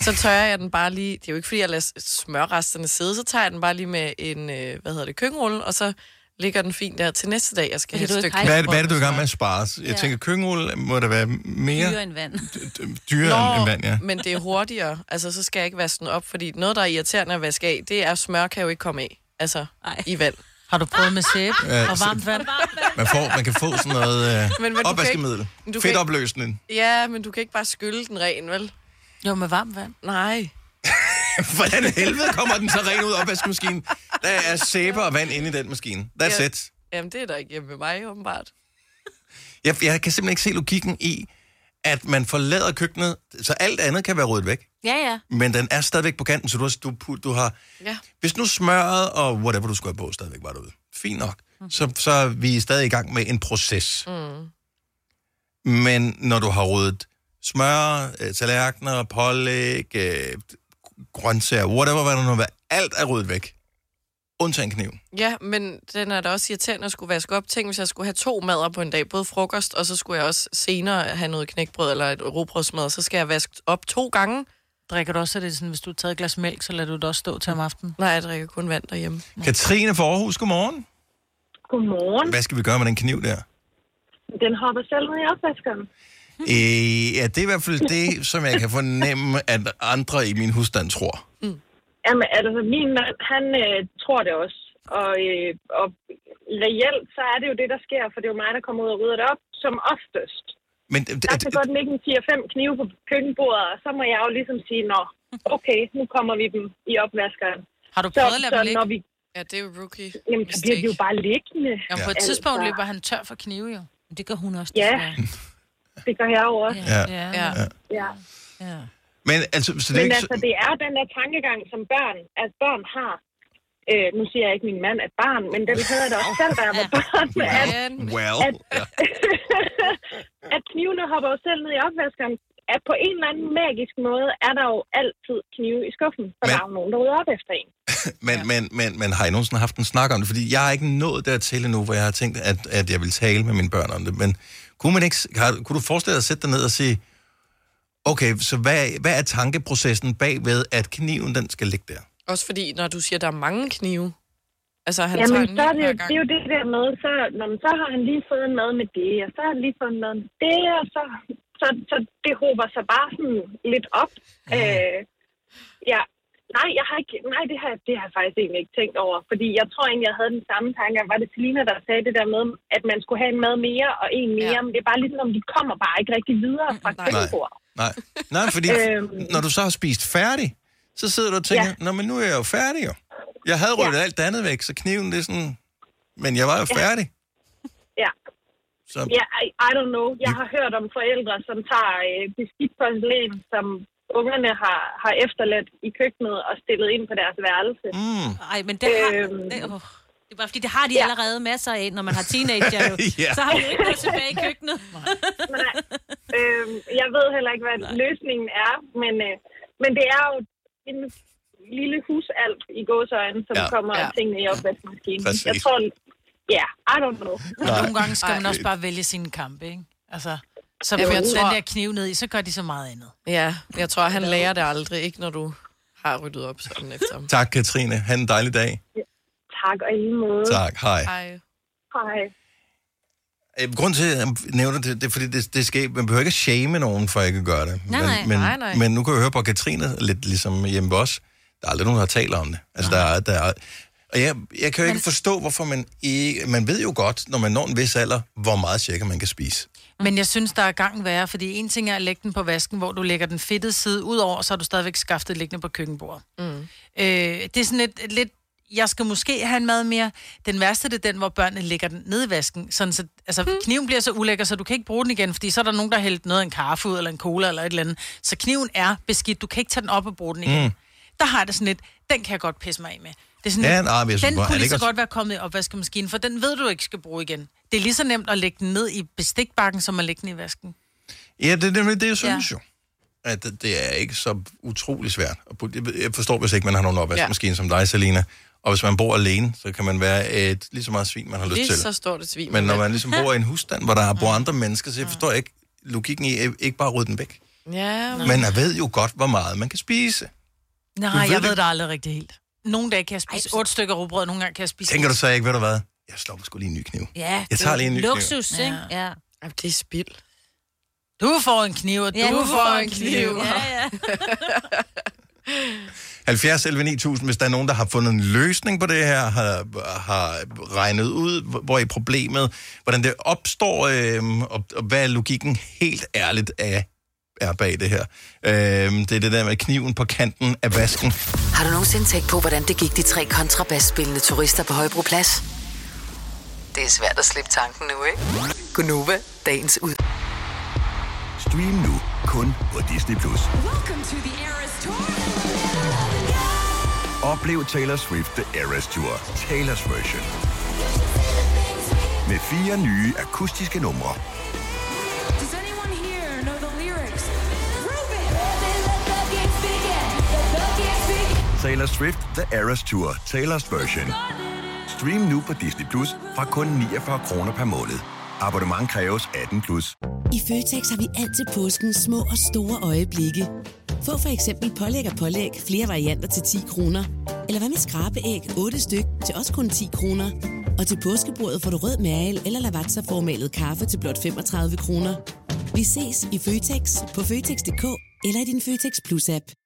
Så tørrer jeg den bare lige... Det er jo ikke, fordi jeg lader smørresterne sidde. Så tager jeg den bare lige med en, øh, hvad hedder det, køkkenrulle, og så ligger den fint der til næste dag, jeg skal have et stykke Hvad er, det, hvad er det, du er i gang med at spare? Jeg Ja. tænker, køkkenrulle må der være mere Dyrere end vand. dyrere Nå, end vand, ja. men det er hurtigere. Altså, så skal jeg ikke vaske den op, fordi noget, der er irriterende at vaske af, det er, at smør kan jo ikke komme af. Altså, Ej. i vand. Har du prøvet med sæbe Ja, og varmt vand? Man, får, man kan få sådan noget øh, Men- men opvaskemiddel. kan Fedtopløsning. Ja, men du kan ikke bare skylle den ren, vel? Jo, med varmt vand. Nej. Hvordan i helvede kommer den så ren ud af opvaskemaskinen? Der er sæbe og vand inde i den maskine. That's Ja. it. Jamen, det er der ikke hjemme med mig, åbenbart. Jeg, jeg kan simpelthen ikke se logikken i, at man forlader køkkenet, så alt andet kan være ryddet væk. Ja, ja. Men den er stadigvæk på kanten, så du, har- du, du har... Ja. Hvis nu smøret og whatever du skulle have på stadigvæk var derude, fint nok, så, så er vi stadig i gang med en proces. Mm. Men når du har ryddet smør, øh, tallerkener, pålæg, øh, grøntsager, whatever, hvad der nu er, alt er ryddet væk. Undtagen kniven. Ja, men den er da også irriterende at skulle vaske op. Tænk, hvis jeg skulle have to mader på en dag, både frokost, og så skulle jeg også senere have noget knækbrød eller et robrødsmad, så skal jeg vaske op to gange. Drikker du også, er det sådan, hvis du har taget et glas mælk, så lader du det også stå til om aftenen? Nej, jeg drikker kun vand derhjemme. Katrine fra Aarhus, godmorgen. Godmorgen. Hvad skal vi gøre med den kniv der? Den hopper selv ned i opvaskeren. Øh, ja, det er i hvert fald det, som jeg kan fornemme, at andre i min husstand tror. Jamen, altså, min mand, han øh, tror det også. Og, øh, og reelt, så er det jo det, der sker, for det er jo mig, der kommer ud og rydder det op, som oftest. Men Der kan godt ligge en 4-5 knive på køkkenbordet, og så må jeg jo ligesom sige, nå, okay, nu kommer vi dem i opvaskeren. Har du så, prøvet at lade så dem ligge? når vi, Ja, det er jo rookie. Jamen, så bliver de jo bare liggende. Jamen, på et tidspunkt løber han tør for knive, jo. Det gør hun også. Ja, det jo også. Ja. Ja. Ja. ja. ja. Men altså, så det er Men ikke... altså, det er den der tankegang, som børn, at børn har. Øh, nu siger jeg ikke, at min mand er et barn, men den havde jeg da også selv, da jeg var barn. At, Well, at, at knivene hopper jo selv ned i opvaskeren. At på en eller anden magisk måde er der jo altid knive i skuffen, for Men- der er jo nogen, der rydder op efter en. Men, men, men, men har I nogensinde haft en snak om det? Fordi jeg har ikke nået dertil endnu, hvor jeg har tænkt, at, at jeg vil tale med mine børn om det. Men kunne, man ikke, har, kunne du forestille dig at sætte dig ned og sige, okay, så hvad, hvad er tankeprocessen bagved, at kniven den skal ligge der? Også fordi, når du siger, at der er mange knive. Altså, han Jamen, tager så er det, jo, det er jo det der med, så, når, så har han lige fået mad med det, og så har han lige fået mad med det, og så, så, så det hober sig bare sådan lidt op. Mhm. Øh, ja, nej, jeg har ikke, nej, det har, det har jeg faktisk egentlig ikke tænkt over, fordi jeg tror egentlig, jeg havde den samme tanke. Var det Selina, der sagde det der med, at man skulle have en mad mere og en mere, ja. men det er bare ligesom, om de kommer bare ikke rigtig videre fra køkkenbordet. Nej, nej fordi Øhm. når du så har spist færdig, så sidder du og tænker, ja. nå, men nu er jeg jo færdig jo. Jeg havde ryddet ja. alt andet væk, så kniven det er sådan... Men jeg var jo færdig. Ja. Så... Ja, I, I don't know. Jeg har hørt om forældre, som tager øh, beskidt porcelæn, som ungerne har, har efterladt i køkkenet og stillet ind på deres værelse. Mm. Ej, men det har... Øhm. Det, oh, det er bare fordi, det har de ja. allerede masser af, når man har teenager jo. Ja. Så har de jo ikke noget tilbage i køkkenet. Nej. øhm, jeg ved heller ikke, hvad løsningen er, men, øh, men det er jo en lille husalt i gåsøjne, som Ja. ja. kommer Ja. ja. tingene i opvaskemaskinen. Præcis. Jeg tror, ja, I don't know. Og nogle gange skal man også bare vælge sine kampe, ikke? Altså, så Jamen, ja, jeg den tror- der kniv ned i, så gør de så meget andet. Ja, jeg tror, han lærer det aldrig, ikke når du har ryddet op sådan efter ham. Tak, Katrine. Ha' en dejlig dag. Tak og i måde. Tak. Hej. Hej. Hej. Øh, Grunden til, at jeg nævner det, det er, fordi det, det skal, man behøver ikke at shame nogen for ikke at gøre det. Nej, men, nej. men, Nej, nej. men nu kan jeg høre på Katrine, lidt ligesom hjemme ved os, der er aldrig nogen, der taler om det. Altså, der er, der er, og jeg, jeg kan jo ikke forstå, hvorfor man ikke... Man ved jo godt, når man når en vis alder, hvor meget cirka man kan spise. Men jeg synes, der er gang værre, fordi en ting er at lægge den på vasken, hvor du lægger den fedtede side ud over, så har du stadigvæk skaftet liggende på køkkenbordet. Mm. Øh, det er sådan lidt, lidt, jeg skal måske have en mad mere. Den værste det er den, hvor børnene lægger den ned i vasken. Sådan så, altså, Hmm. kniven bliver så ulækker, så du kan ikke bruge den igen, fordi så er der nogen, der hældt noget af en kaffe ud, eller en cola, eller et eller andet. Så kniven er beskidt. Du kan ikke tage den op og bruge den igen. Mm. Mm. Der har det sådan lidt, den kan jeg godt pisse mig af med. Det er sådan Ja, nej, men jeg synes den bare, er kunne det lige så godt være kommet i opvaskemaskinen, for den ved du ikke skal bruge igen. Det er lige så nemt at lægge den ned i bestikbakken, som at lægge den i vasken. Ja, det er nemlig det, jeg synes ja. jo. At det, det er ikke så utrolig svært. at Jeg forstår, hvis ikke man har nogen opvaskemaskine ja. som dig, Selina. Og hvis man bor alene, så kan man være et lige så meget svin, man har lyst Lige til. så stort et svin. Men når man man ligesom bor i en husstand, hvor der bor andre mennesker, så jeg forstår ikke logikken i at ikke bare rydde den væk. Ja, Men jeg ved jo godt, hvor meget man kan spise. Nej, ved jeg det- ved det aldrig rigtig helt. Nogle dage kan jeg spise otte stykker rugbrød, nogle gange kan jeg spise... Tænker du så ikke, ved du hvad? Jeg slår sgu lige en ny kniv. Ja, Jeg tager lige en ny kniv. luksus, kniv. ikke? Ja. ja. Det er spild. Du får en kniv, og du, Ja, ja, får en kniv. Ja, ja. 70 11 9000, hvis der er nogen, der har fundet en løsning på det her, har, har regnet ud, hvor- er problemet, hvordan det opstår, øh, og, og hvad er logikken helt ærligt er, er bag det her. Øh, det er det der med kniven på kanten af vasken. Har du nogensinde tænkt på, hvordan det gik de tre kontrabasspillende turister på Højbroplads? Det er svært at slippe tanken nu, ikke? Gunova, dagens ud. Stream nu kun på Disney+. Plus. Oplev Taylor Swift The Eras Tour, Taylor's version. Med fire nye akustiske numre. Taylor Swift The Eras Tour, Taylor's version. Stream nu på Disney Plus fra kun 49 kroner per måned. Abonnement kræves 18 plus. I Føtex har vi altid påsken små og store øjeblikke. Få for eksempel pålæg og pålæg flere varianter til 10 kroner. Eller hvad med skrabeæg 8 styk til også kun 10 kroner. Og til påskebordet får du rød mal eller lavatserformalet kaffe til blot 35 kroner. Vi ses i Føtex på Føtex.dk eller i din Føtex Plus-app.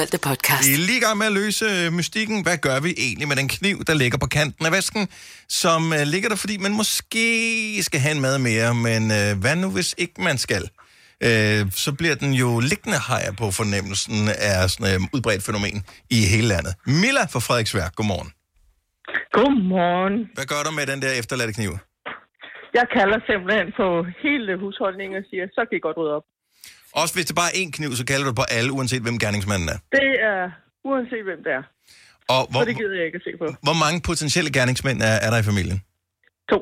Valgte podcast. Vi er lige i gang med at løse øh, mystikken. Hvad gør vi egentlig med den kniv, der ligger på kanten af vasken, som øh, ligger der, fordi man måske skal have en mad mere, men øh, hvad nu, hvis ikke man skal? Øh, så bliver den jo liggende, har jeg på fornemmelsen, af sådan et øh, udbredt fænomen i hele landet. Milla fra Frederiksværk, godmorgen. Godmorgen. Hvad gør du med den der efterladte kniv? Jeg kalder simpelthen på hele husholdningen og siger, så kan I godt rydde op. Også hvis det bare er én kniv, så kalder du på alle, uanset hvem gerningsmanden er. Det er uanset hvem det er. Og hvor, Så det gider jeg ikke at se på. hvor mange potentielle gerningsmænd er, er der i familien? To.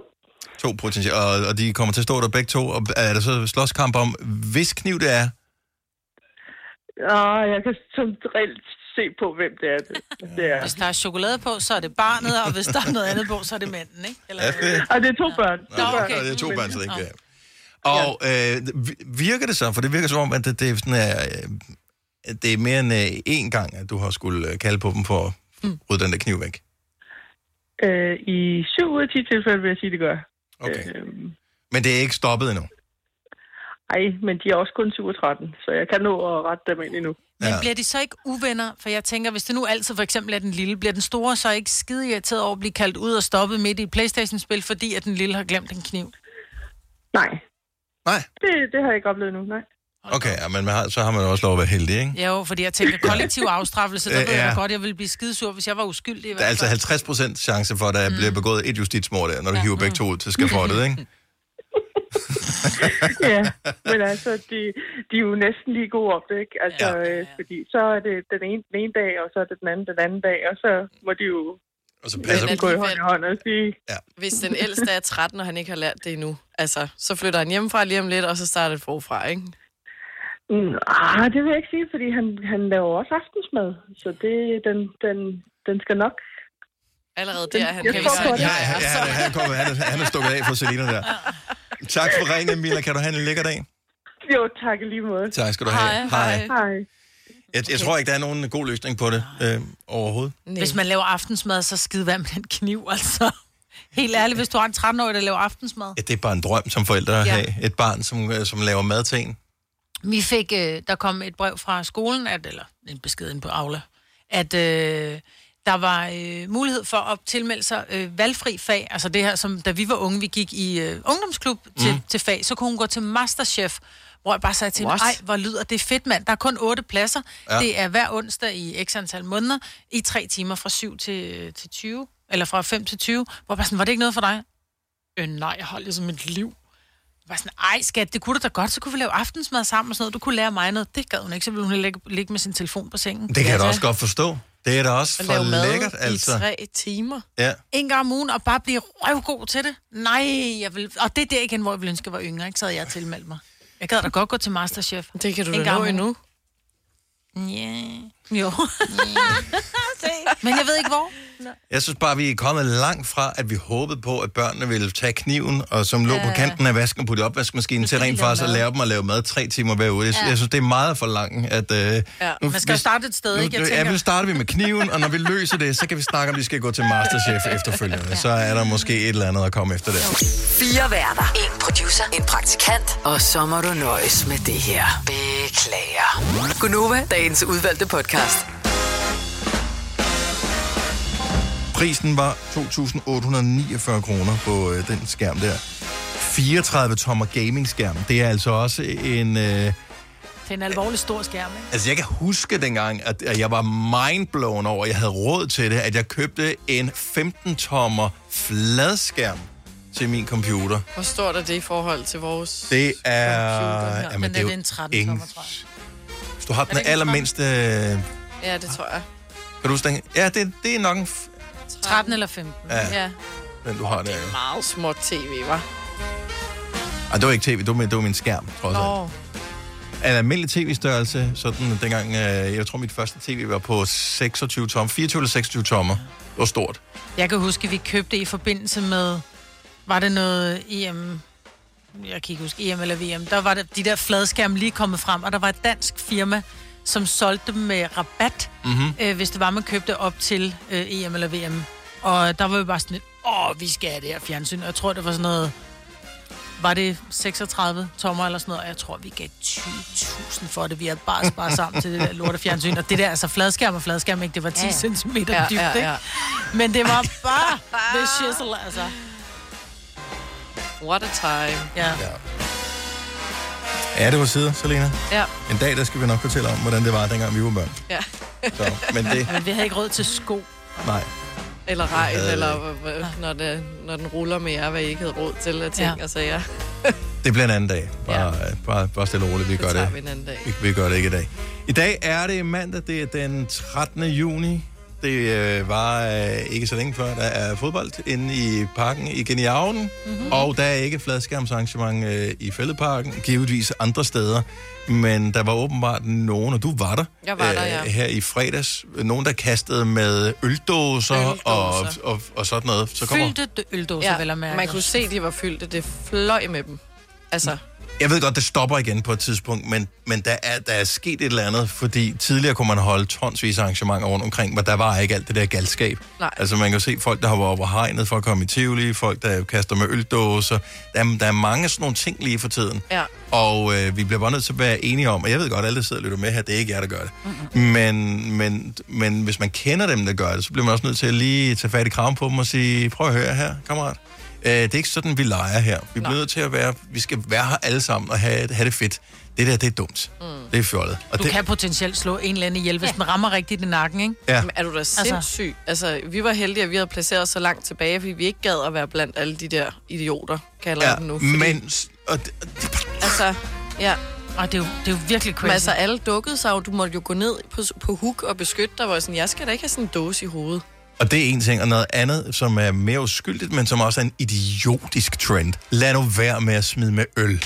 To potentielle, og, og de kommer til at stå der begge to, og er der så slåskamp om, hvis kniv det er? Og jeg kan som reelt se på, hvem det er. Det, det er. Hvis der er chokolade på, så er det barnet, og hvis der er noget andet på, så er det manden, ikke? Eller... Er det? Og det er to børn. Nå, okay. det er to børn, så det ikke er. Og øh, virker det så, for det virker som om, at det, det er sådan, øh, det er mere end øh, én gang, at du har skulle øh, kalde på dem for at Mm. rydde den der kniv væk. Øh, I syv ud af 10 tilfælde vil jeg sige, det gør. Okay. Øhm, Men det er ikke stoppet endnu. ej, men de er også kun 7 og 13, så jeg kan nå at rette dem ind endnu. Men bliver de så ikke uvenner? For jeg tænker, hvis det nu altid for eksempel er den lille, bliver den store så ikke skide irriteret over at blive kaldt ud og stoppet midt i et Playstation-spil, fordi at den lille har glemt en kniv? Nej. Nej? Det, det har jeg ikke oplevet nu, nej. Okay, ja, men man har, så har man jo også lov at være heldig, ikke? Jo, fordi jeg tænker kollektiv afstraffelse, der ved jeg ja. godt, jeg ville blive skidesur, hvis jeg var uskyldig. i Der er altså fald. 50 procent chance for, at der bliver begået et justitsmord der, når du hiver begge to ud til skafottet, ikke? ja, men altså, de, de er jo næsten lige gode op det, ikke? Altså, ja. øh, fordi så er det den ene, den ene dag, og så er det den anden den anden dag, og så må de jo Og så passer- Men det i hånd i hånd og sige, Ja. Hvis den ældste er 13, og han ikke har lært det endnu, altså, så flytter han hjemmefra lige om lidt, og så starter det forfra, ikke? Mm, ah, det vil jeg ikke sige, fordi han, han laver også aftensmad. Så det, den, den, den skal nok... Allerede der, han jeg kan tror det. Ja, han, ja, han, han, kommer, han, er, han er stukket af for Selina der. Tak for ringen, Mila. Kan du have en lækker dag? Jo, tak i lige måde. Tak skal du have. Hej. Hej. Jeg, jeg tror ikke, der er nogen god løsning på det øh, overhovedet. Hvis man laver aftensmad, så skide hvad med den kniv, altså. Helt ærligt, hvis du har en 13-årig, der laver aftensmad. Ja, det er bare en drøm som forældre at Ja. have et barn, som, øh, som laver mad til en. Vi fik, øh, der kom et brev fra skolen, at, eller en besked ind på Aula, at øh, der var øh, mulighed for at tilmelde sig øh, valgfri fag. Altså det her, som da vi var unge, vi gik i øh, ungdomsklub til, mm. til fag, så kunne hun gå til Masterchef, hvor jeg bare sagde til What? ej, hvor lyder det fedt, mand. Der er kun otte pladser. Ja. Det er hver onsdag i x antal måneder, i tre timer fra 7 til, til 20, eller fra 5 til 20. Hvor jeg bare sådan, var det ikke noget for dig? Øh, nej, jeg holder ligesom mit liv. Jeg var sådan, ej skat, det kunne du da godt, så kunne vi lave aftensmad sammen og sådan noget. Du kunne lære mig noget. Det gad hun ikke, så ville hun ligge, ligge med sin telefon på sengen. Det kan jeg da også godt forstå. Det er da også At for lave mad lækkert, i altså. tre timer. Ja. En gang om ugen, og bare blive røvgod til det. Nej, jeg vil... Og det er der igen, hvor jeg ville ønske, at jeg var yngre, ikke? Så havde jeg tilmeldt mig. Jeg gad da godt gå til Masterchef. Det kan du En da nå endnu. Ja. Jo. Men jeg ved ikke, hvor. Jeg synes bare, vi er kommet langt fra, at vi håbede på, at børnene ville tage kniven, og som lå Ja. på kanten af vasken og putte i opvaskemaskinen til rent faktisk at lære dem at lave mad tre timer hver uge. Jeg, Ja. jeg synes, det er meget for langt, at... Øh, Ja. Man skal jo starte et sted, nu, ikke? Jeg tænker- Ja, nu starter vi med kniven, og når vi løser det, så kan vi snakke om, at vi skal gå til Masterchef efterfølgende. Så er der måske et eller andet at komme efter der. Fire værter. En producer. En praktikant. Og så må du nøjes med det her. Beklager. Gunova, dagens udvalgte podcast. Prisen var 2.849 kroner på øh, den skærm der. 34 tommer gaming-skærm. Det er altså også en... Øh, Det er en alvorlig stor skærm, ikke? altså, jeg kan huske dengang, at, at jeg var mindblown over, at jeg havde råd til det, at jeg købte en 15-tommer fladskærm til min computer. Hvor stort er det i forhold til vores... Det er... Computer her. Jamen, Men det er det en 13 ingen- tommer, tror jeg? Hvis du har den allermindste... Kan Ja, det tror jeg. du huske den? Ja, det, det er nok en... f- 13 eller 15. Ja. ja. Den, du har der. jo. Meget småt tv, var. Ej, det var ikke tv, det var min, det var min skærm, trods alt. Nå. En almindelig tv-størrelse, sådan dengang, øh, jeg tror mit første tv var på 26 tommer, 24 eller 26 tommer. Det var stort. Jeg kan huske, at vi købte i forbindelse med, var det noget EM, jeg kan ikke huske, EM eller VM, der var det, de der fladskærme lige kommet frem, og der var et dansk firma, som solgte dem med rabat, Mhm. øh, hvis det var, man købte op til øh, EM eller VM. Og der var vi bare sådan lidt, åh, vi skal have det her fjernsyn. Og jeg tror, det var sådan noget, var det 36 tommer eller sådan noget, og jeg tror, vi gav 20.000 for det. Vi havde bare sparet sammen til det der lorte fjernsyn. Og det der, altså fladskærm og fladskærm, ikke? Det var 10 Ja, ja. cm Ja, dybt, ja, ikke? ja. Men det var bare the shizzle, altså. What a time. Ja. Ja, det var sider, Selena. Ja. En dag, der skal vi nok fortælle om, hvordan det var, dengang vi var børn. Ja. Så, men det, Men vi havde ikke råd til sko. nej. Eller regn, havde eller når, det, når den ruller med jer, hvad I ikke havde råd til at ting Ja. og sager. Det bliver en anden dag. Bare, ja. bare, bare stille og roligt, vi Det gør det. vi en anden dag. Vi, vi gør det ikke i dag. I dag er det mandag, det er den 13. juni. Det øh, var øh, ikke så længe før, der er fodbold inde i parken i Geniavnen. Mm-hmm. Og der er ikke fladskærmsarrangement øh, i Fældeparken, givetvis andre steder. Men der var åbenbart nogen, og du var der, øh, Jeg var der, ja. her i fredags. Nogen, der kastede med øldåser, Øldåser. Og, og, og sådan noget. Så kommer, Fyldte øldåser, ja, vel at mærke. man kunne se, de var fyldte. Det fløj med dem. Altså, Jeg ved godt, det stopper igen på et tidspunkt, men, men der, er, der er sket et eller andet, fordi tidligere kunne man holde tonsvis af arrangementer rundt omkring, men der var ikke alt det der galskab. Nej. Altså man kan se folk, der har været over hegnet for at komme i Tivoli, folk, der kaster med øldåser. Der, er- der er mange sådan nogle ting lige for tiden. ja. Og øh, vi bliver bare nødt til at være enige om, og jeg ved godt, at alle der sidder og lytter med her, det er ikke jer, der gør det. Mm-hmm. Men, men, men hvis man kender dem, der gør det, så bliver man også nødt til at lige tage fat i kraven på dem og sige, prøv at høre her, kammerat. Øh, det er ikke sådan, vi leger her. Vi bliver nødt til at være, vi skal være her alle sammen og have, have det fedt. Det der, det er dumt. Mm. Det er fjollet. Og Du det, kan potentielt slå en eller anden ihjel, hvis den rammer rigtigt i nakken, ikke? Ja. Men er du da sindssyg? Altså, altså, vi var heldige, at vi havde placeret os så langt tilbage, fordi vi ikke gad at være blandt alle de der idioter, kalder ja, dem nu. Fordi, men... Og det, Altså, ja. Og det er jo, det er jo virkelig crazy. Men altså, alle dukkede sig jo. Du måtte jo gå ned på, på hook og beskytte dig, hvor jeg sådan, jeg skal da ikke have sådan en dåse i hovedet. Og det er en ting, og noget andet, som er mere uskyldigt, men som også er en idiotisk trend. Lad nu være med at smide med øl.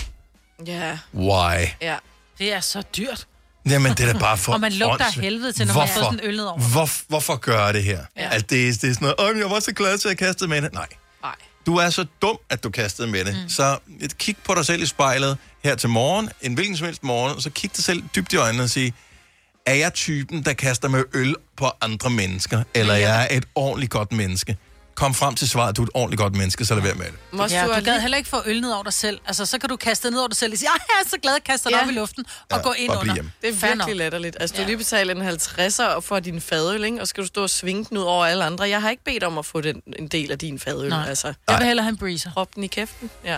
Ja. Why? Ja. Det er så dyrt. Jamen, det er da bare for Og man lugter af helvede til, når man har fået sådan en øl ned over. Hvor, hvorfor gør det her? Ja. Altså, det, er, det er sådan noget, jeg var så glad til at kaste med det. Nej. Nej. Du er så dum, at du kastede med det. Mm. Så et kig på dig selv i spejlet her til morgen, en hvilken som helst morgen, og så kig dig selv dybt i øjnene og sige, er jeg typen, der kaster med øl på andre mennesker, eller ja. jeg er et ordentligt godt menneske? Kom frem til svaret, du er et ordentligt godt menneske, så lad være med det. Ja, du gad heller ikke få øl ned over dig selv. Altså, så kan du kaste det ned over dig selv og sige, "Ej, jeg er så glad, at kaste det Ja. op i luften og Ja, gå ind og under. hjemme. Det er Fair virkelig latterligt. Altså, du Ja. lige betaler en 50'er for din fadøl, ikke? og skal du stå og svinge den ud over alle andre. Jeg har ikke bedt om at få den, en del af din fadøl. Nej. Altså. Jeg vil hellere have en breezer. Prop den i kæften. Ja.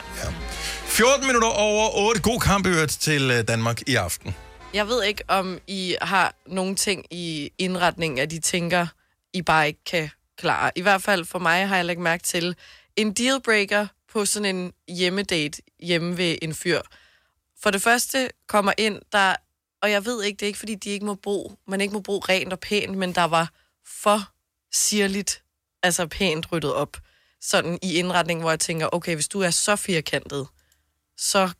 14 minutter over 8. God kamp i øvrigt til øh, Danmark i aften. Jeg ved ikke, om I har nogle ting i indretningen, at I tænker, I bare ikke kan klare. I hvert fald for mig har jeg lagt mærke til en dealbreaker på sådan en hjemmedate hjemme ved en fyr. For det første kommer ind, der, og jeg ved ikke, det er ikke fordi, de ikke må bo, man ikke må bo rent og pænt, men der var for sirligt, altså pænt ryddet op. Sådan i indretning, hvor jeg tænker, okay, hvis du er så firkantet, så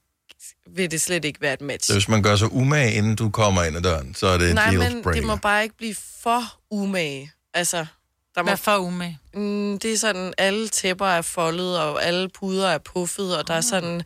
vil det slet ikke være et match. Så hvis man gør sig umage, inden du kommer ind ad døren, så er det en Nej, men dealbreaker. det må bare ikke blive for umage. Altså, der må... Hvad for umage? Mm, det er sådan, alle tæpper er foldet, og alle puder er puffet, og der er sådan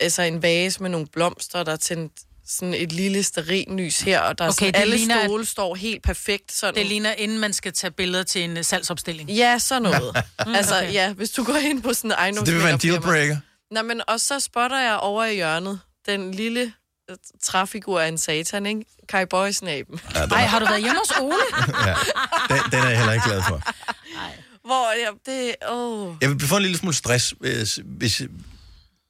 altså en vase med nogle blomster, der er tændt sådan et lille stearinlys her, og der er Okay, sådan, alle ligner, at- stole står helt perfekt. Sådan. Det ligner, inden man skal tage billeder til en salgsopstilling. Ja, sådan noget. Mm, altså, okay. ja, hvis du går ind på sådan en ejendoms... Så det vil være en dealbreaker? Nej, men og så spotter jeg over i hjørnet den lille øh, træfigur af en satan, ikke? Kai Boys-naben. Ja, den, Ej, har du været hjemme hos Ole? ja, den, den er jeg heller ikke glad for. Hvor jeg, det... Åh... Jeg vil få en lille smule stress, hvis, hvis,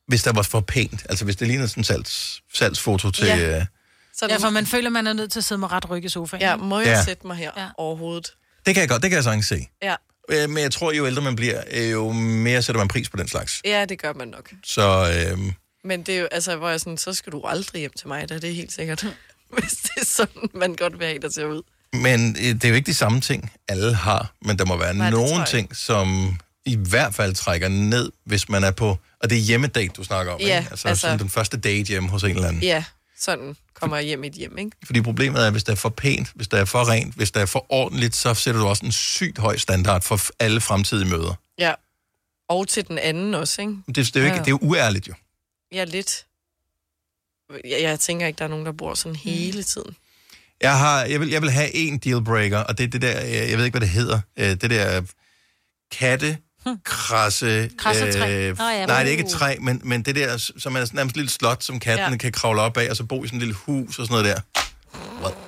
hvis der var for pænt. Altså hvis det ligner sådan en salgs, salgsfoto til... Ja. Ja. Sådan, Ja, for man føler, man er nødt til at sidde med ret ryg i sofaen. Ja, må jeg Ja. ja. sætte mig her ja. overhovedet? Det kan jeg godt, det kan jeg sagtens se. Ja. Øh, Men jeg tror, jo ældre man bliver, øh, jo mere sætter man pris på den slags. ja, det gør man nok. Så øhm, Men det er jo, altså, hvor jeg sådan, så skal du aldrig hjem til mig, da det er helt sikkert. Hvis det er sådan, man godt vil have, der ser ud. Men øh, det er jo ikke de samme ting, alle har. Men der må være Nej, nogle ting, som i hvert fald trækker ned, hvis man er på... Og det er hjemmedate, du snakker om, Ja, ikke? Altså, altså- Sådan den første date hjemme hos en eller anden. Ja, sådan kommer jeg hjem i et hjem, ikke? Fordi problemet er, hvis det er for pænt, hvis det er for rent, hvis det er for ordentligt, så sætter du også en sygt høj standard for alle fremtidige møder. Ja. Og til den anden også, ikke? Det, det, er, jo ikke, det er jo uærligt jo. Ja, lidt. Jeg, jeg tænker ikke, der er nogen, der bor sådan hele tiden. Jeg, har, jeg, vil, jeg vil have en dealbreaker, og det er det der, øh, jeg ved ikke, hvad det hedder, øh, det der katte, krasse... Krassetræ. Øh, Nå ja, nej, det er ikke et træ, men, men det der, som er nærmest et lille slot, som katten Ja. kan kravle op af, og så bo i sådan et lille hus og sådan noget der.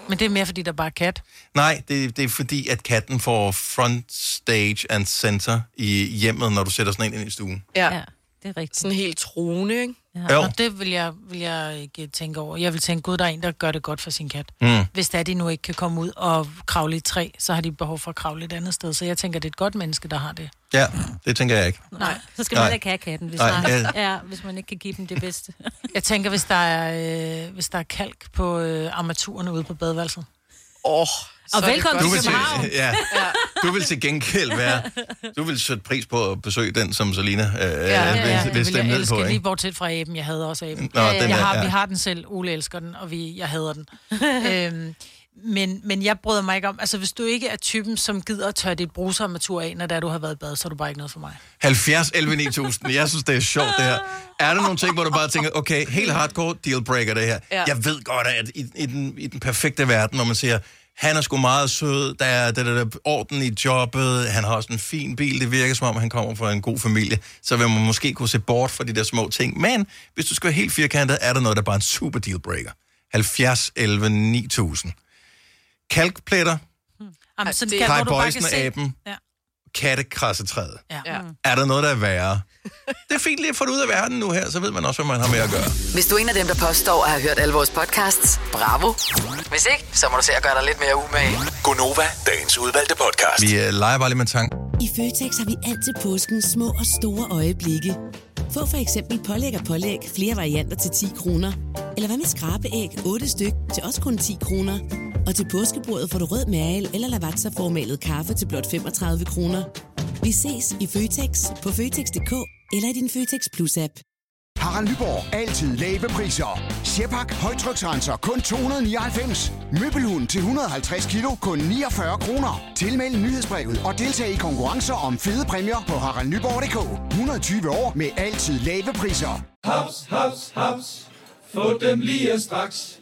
Men det er mere, fordi der bare er kat. Nej, det, det er fordi, at katten får front stage and center i hjemmet, når du sætter sådan en ind i stuen. Ja. ja det er rigtigt. Sådan helt troende, ikke? Ja. Jo. Og det vil jeg, vil jeg ikke tænke over. Jeg vil tænke, gud, der er en, der gør det godt for sin kat. Mm. Hvis det er, de nu ikke kan komme ud og kravle i et træ, så har de behov for at kravle et andet sted. Så jeg tænker, det er et godt menneske, der har det. Ja, det tænker jeg ikke. Nej, Så skal man Nej. ikke have katten, hvis, Nej, Nej, ja. ja. ja, hvis man ikke kan give dem det bedste. Jeg tænker, hvis der er, øh, hvis der er kalk på øh, armaturerne ude på badeværelset. Åh, oh, Og velkommen Du til København. ja, du vil til gengæld være... Du vil sætte pris på at besøge den, som Selina øh, ja, Ja, ja, ja. vil, Det vil stemme jeg ned på, lige ikke? bortset fra aben. Jeg hader også aben. Nå, den jeg er- har, ja. Vi har den selv. Ole elsker den, og vi, jeg hader den. øhm, men, men jeg bryder mig ikke om... Altså, hvis du ikke er typen, som gider at tørre dit bruserarmatur af, når det er, du har været i bad, så er du bare ikke noget for mig. 70 11 9000. Jeg synes, det er sjovt, det her. Er der nogle ting, hvor du bare tænker, okay, helt hardcore dealbreaker det her. Ja. Jeg ved godt, at i, i, den, i den perfekte verden, når man siger, han er sgu meget sød, der er der, der, der orden i jobbet, han har også en fin bil, det virker som om, han kommer fra en god familie, så vil man måske kunne se bort fra de der små ting. Men hvis du skal være helt firkantet, er der noget, der bare er en super dealbreaker. 70 11 9000. Kalkpletter, Jamen, sådan Kai hvor du bare Boysen kan og se... aben, Ja. Kattekrassetræet. Ja. Ja. Er der noget, der er værre? Det er fint lige at få det ud af verden nu her, så ved man også, hvad man har med at gøre. Hvis du er en af dem, der påstår at have hørt alle vores podcasts, bravo. Hvis ikke, så må du se at gøre dig lidt mere umage. Gonova, dagens udvalgte podcast. Vi uh, leger bare lige med tank. I Føtex har vi altid påsken små og store øjeblikke. Få for eksempel pålæg og pålæg flere varianter til 10 kroner. Eller hvad med skrabeæg 8 styk til også kun 10 kroner. Og til påskebordet får du rød mal eller lavatserformalet kaffe til blot 35 kroner. Vi ses i Føtex på Føtex.dk eller i din Føtex Plus-app. Harald Nyborg. Altid lave priser. Sjehpak. Højtryksrenser. Kun 299. Møbelhund til 150 kilo. Kun 49 kroner. Tilmeld nyhedsbrevet og deltag i konkurrencer om fede præmier på haraldnyborg.dk. 120 år med altid lave priser. Haps, haps, haps. Få dem lige straks.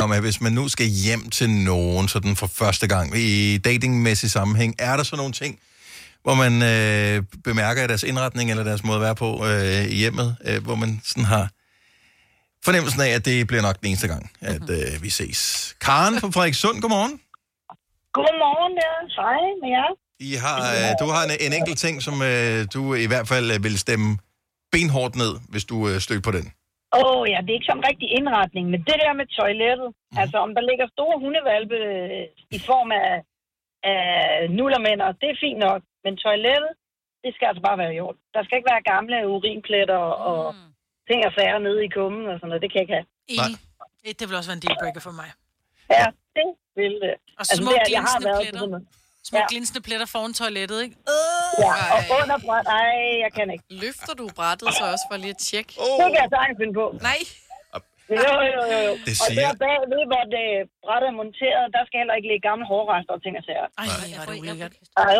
Om at hvis man nu skal hjem til nogen sådan for første gang i datingmæssig sammenhæng, er der så nogle ting, hvor man øh, bemærker i deres indretning eller deres måde at være på øh, i hjemmet, øh, hvor man sådan har fornemmelsen af, at det bliver nok den eneste gang, at øh, vi ses. Karen fra Frederikssund, godmorgen. Godmorgen der. Hej med jer. I har, øh, du har en, en enkelt ting, som øh, du i hvert fald øh, vil stemme benhårdt ned, hvis du øh, støtter på den. Åh oh, ja, det er ikke som rigtig indretning, men det der med toilettet, mm. altså om der ligger store hundevalpe øh, i form af, af nullermænd, det er fint nok, men toilettet, det skal altså bare være i orden. Der skal ikke være gamle urinpletter og ting og sager nede i kummen og sådan noget, det kan jeg ikke have. Enig. Det vil også være en dealbreaker for mig. Ja, det vil det. Og små det jeg har været pletter. sådan noget. Små Ja. glinsende pletter foran toilettet, ikke? Ja, og under bræt, ej, jeg kan ikke. Løfter du brættet så også for lige at tjekke? Oh. Det kan jeg sagtens finde på. Nej. Jo, jo, jo. jo. Det Og siger- der bagved, hvor det brættet er monteret, der skal heller ikke ligge gamle hårrester og ting og sager. Ej, hvor er det ulækkert. Ej.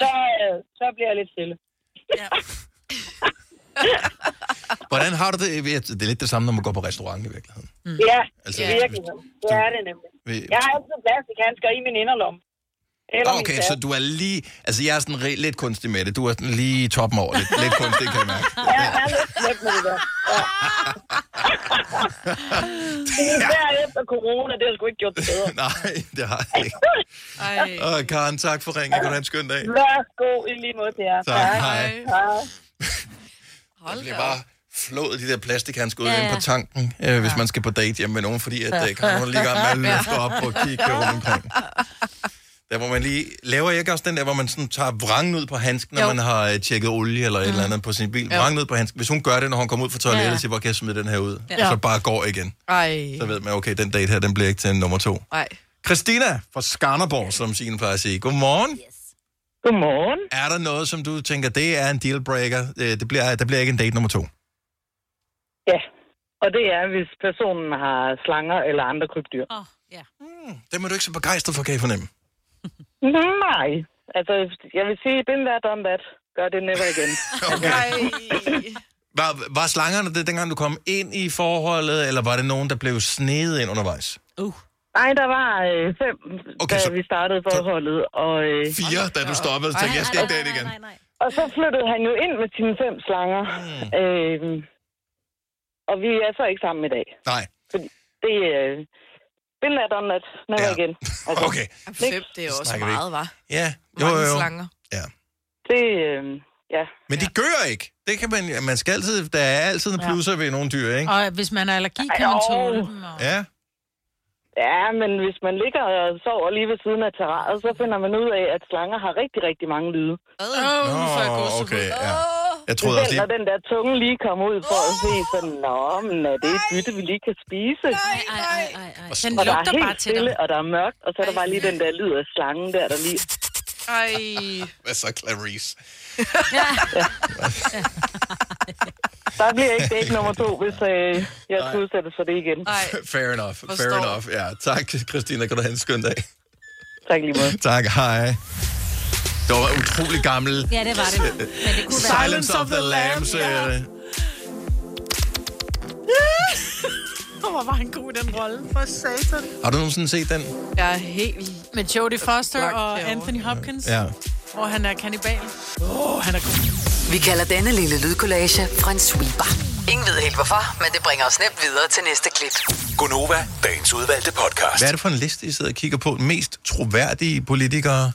Så, øh, så bliver jeg lidt stille. Hvordan har du det? Ved, Det er lidt det samme, når man går på restaurant i virkeligheden. Mm. Ja, Altså, hvis- virkelig. Det er det nemlig. Vi- Jeg har altid plastikhandsker i min inderlom. Eller min Okay, så du er lige... Altså, jeg er sådan re- lidt kunstig med det. Du er sådan lige toppen over. Lidt, lidt kunstig, kan jeg mærke. Ja, jeg er lidt slet med det der. Ja. Især efter corona, det har sgu ikke gjort det bedre. Nej, det har jeg ikke. Ej. Og Karen, tak for ringen. Kan du have en skøn dag? Værsgo i lige måde til jer. Tak, hej. hej. Jeg bliver bare flået de der plastikhandsker ud Ja, ja, ja. på tanken, øh, hvis man skal på date hjemme med nogen, fordi at øh, Karen er lige gang med at løfte op og kigge rundt omkring. Der hvor man lige... Laver jeg ikke også den der, hvor man sådan tager vrangen ud på handsken, når Jo. man har øh, tjekket olie eller et eller andet på sin bil? Jo. Vrangen ud på handsken. Hvis hun gør det, når hun kommer ud fra toilettet, Ja, siger, hvor kan jeg smide den her ud? Ja. Og så bare går igen. Ej. Så ved man, okay, den date her, den bliver ikke til nummer to. Ej. Christina fra Skanderborg, som Signe plejer at sige. Godmorgen. Yes. Godmorgen. Er der noget, som du tænker, det er en dealbreaker? Øh, Det bliver, der bliver ikke en date nummer to. Ja, og det er, hvis personen har slanger eller andre krybdyr. Oh, ja. Mm, dem er du ikke så begejstret for, kan jeg fornemme. Nej, altså jeg vil sige, been there, done that. Gør det never again. Var, var slangerne det, dengang du kom ind i forholdet, eller var det nogen, der blev snedet ind undervejs? Nej, der var øh, fem, Okay, okay, da så- vi startede forholdet. Og, øh, Fire, da du stoppede, så tænkte jeg, jeg skal ikke date igen. Og så flyttede han jo ind med sine fem slanger. Mm. Øh, og vi er så ikke sammen i dag. Nej. Fordi det er... Øh, there, done that. Never Ja. again. Altså, Okay. Fem, det er også Snakker meget, var. Ja, jo, Mange jo, jo. slanger. Det, øh, ja. Men de gør ikke. Det kan man, man skal altid, der er altid en plusser ved nogle dyr, ikke? Og hvis man har allergi, kan man tåle dem. Og... Ja. Ja, men hvis man ligger og sover lige ved siden af terrariet, så finder man ud af, at slanger har rigtig, rigtig mange lyde. Nå, okay, ja. Jeg troede også lige... når den der tunge lige kommer ud for at se sådan, Nå, men er det et bytte, vi lige kan spise? Ej, ej, ej, ej. Den Den og der er helt bare til stille, og der er mørkt, og så er der bare lige den der lyd af slangen der, der lige... Ej. Hvad så, Clarice? Der bliver ikke date nummer to, hvis øh, jeg skulle udsættes for det igen. Fair enough, fair Forstår. enough. Ja, tak, Christina. Kan du have en skøn dag? Tak lige måde. Tak, hej. Det var utrolig gammel. Ja, det var det. Men det kunne være... Silence of the Lambs. Ja. Hvor var han god i den rolle, for satan. Har du nogensinde set den? Er helt... Med Jodie Foster og herovre. Anthony Hopkins, Ja. hvor han er kannibal. Åh, oh, han er god. Vi kalder denne lille lydkollage Frans sweeper. Ingen ved helt hvorfor, men det bringer os nemt videre til næste klip. Gunova, dagens udvalgte podcast. Hvad er det for en liste, I sidder og kigger på? Mest troværdige politikere?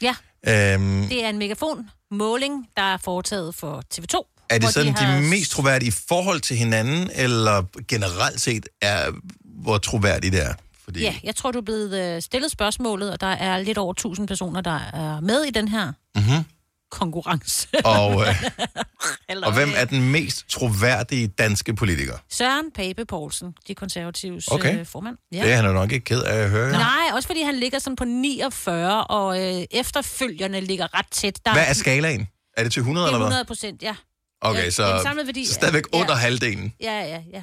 Ja, Øhm, det er en megafon-måling, der er foretaget for TV2. er det sådan de, har- de mest troværdige i forhold til hinanden, eller generelt set er, hvor troværdige det er? Fordi, Ja, jeg tror, du er blevet øh, stillet spørgsmålet, og der er lidt over 1000 personer, der er med i den her Mm-hmm. Konkurrence. Og, øh, Eller- og hvem er den mest troværdige danske politiker? Søren Pape Poulsen, de konservatives Okay. øh, formand. Ja. Det er han jo nok ikke ked af at høre. Nej, også fordi han ligger sådan på 49, og øh, efterfølgerne ligger ret tæt. Der Hvad er skalaen? Er det til 100 Det er eller hvad? 100 procent, ja. Okay, så, den samlede værdi så stadigvæk ja. under halvdelen. Ja, ja, ja.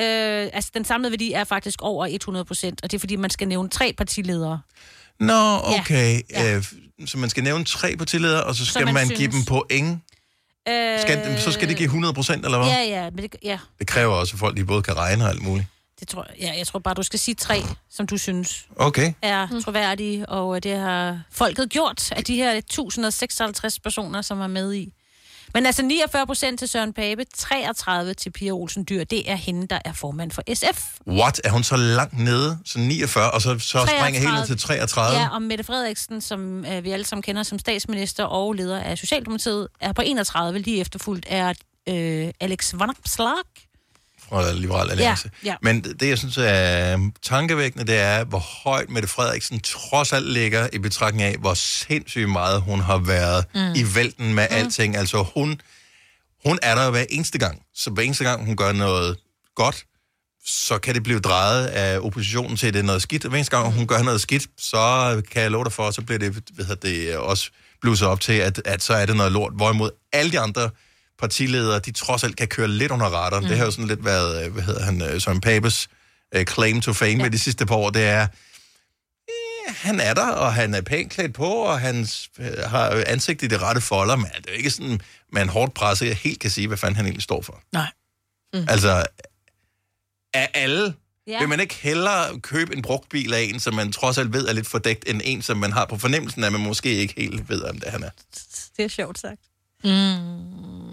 Øh, altså, den samlede værdi er faktisk over 100 procent, og det er fordi, man skal nævne tre partiledere. Nå, okay. Ja. Øh, så man skal nævne tre partiledere, og så skal man man, give dem point. Øh, Skal, så skal det give 100 procent, eller hvad? Ja, ja, men det, ja, Det kræver også, at folk de både kan regne og alt muligt. det tror jeg. Ja, jeg tror bare, du skal sige tre, som du synes Okay. er mm. troværdige, og det har folket gjort af de her 1056 personer, som er med i. Men altså 49 procent til Søren Pape, 33 til Pia Olsen Dyr. Det er hende, der er formand for SF. What? Er hun så langt nede? Så 49, og så, så springer helt ned til 33? Ja, og Mette Frederiksen, som øh, vi alle sammen kender som statsminister og leder af Socialdemokratiet, er på 31, lige efterfulgt er øh, Alex Vanopslagh. Fra Liberal Alliance. Ja, ja. Men det, jeg synes er tankevækkende, det er, hvor højt Mette Frederiksen trods alt ligger i betragtning af, hvor sindssygt meget hun har været Mm. i vælten med mm. alting. Altså hun, hun er der hver eneste gang. Så hver eneste gang, hun gør noget godt, så kan det blive drejet af oppositionen til, at det er noget skidt. Og hver eneste gang, hun gør noget skidt, så kan jeg love dig for, så bliver det, hvad det også blusset op til, at, at så er det noget lort. Hvorimod alle de andre partiledere, de trods alt kan køre lidt under radaren. Mm. Det har jo sådan lidt været, øh, hvad hedder han, øh, Søren Papes uh, claim to fame ja. med de sidste par år. Det er, eh, han er der, og han er pænt klædt på, og han øh, har ansigt i det rette folder, men det er jo ikke sådan, man hårdt presset helt kan sige, hvad fanden han egentlig står for. Nej. Mm. Altså, af alle, Ja. vil man ikke hellere købe en brugt bil af en, som man trods alt ved er lidt fordækt, end en, som man har på fornemmelsen, at man måske ikke helt ved, om det han er. Det er sjovt sagt. Mm.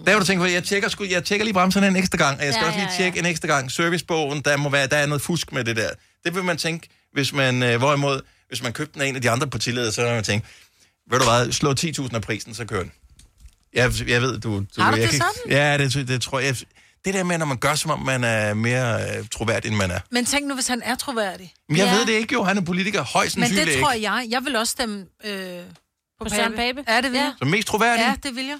Der har du tænkt på, jeg tjekker, sgu, jeg tjekker lige bremserne en ekstra gang, og jeg skal Ja, også lige ja, ja. tjekke en ekstra gang. Servicebogen, der må være, der er noget fusk med det der. Det vil man tænke, hvis man, øh, hvorimod, hvis man købte den af en af de andre partiledere, så vil man tænke, ved du hvad, slå 10.000 af prisen, så kører den. Jeg, jeg ved, du... du Har du jeg det kan- sådan? Ja, det, det tror jeg. Det der med, når man gør, som om man er mere øh, troværdig, end man er. Men tænk nu, hvis han er troværdig. Men jeg ja. ved det ikke jo, han er politiker, højst Men sandsynligt det tror ikke. jeg. Jeg vil også stemme øh, på, På Søren Pape? Ja, det vil Ja. jeg. Så mest troværdig? Ja, det vil jeg.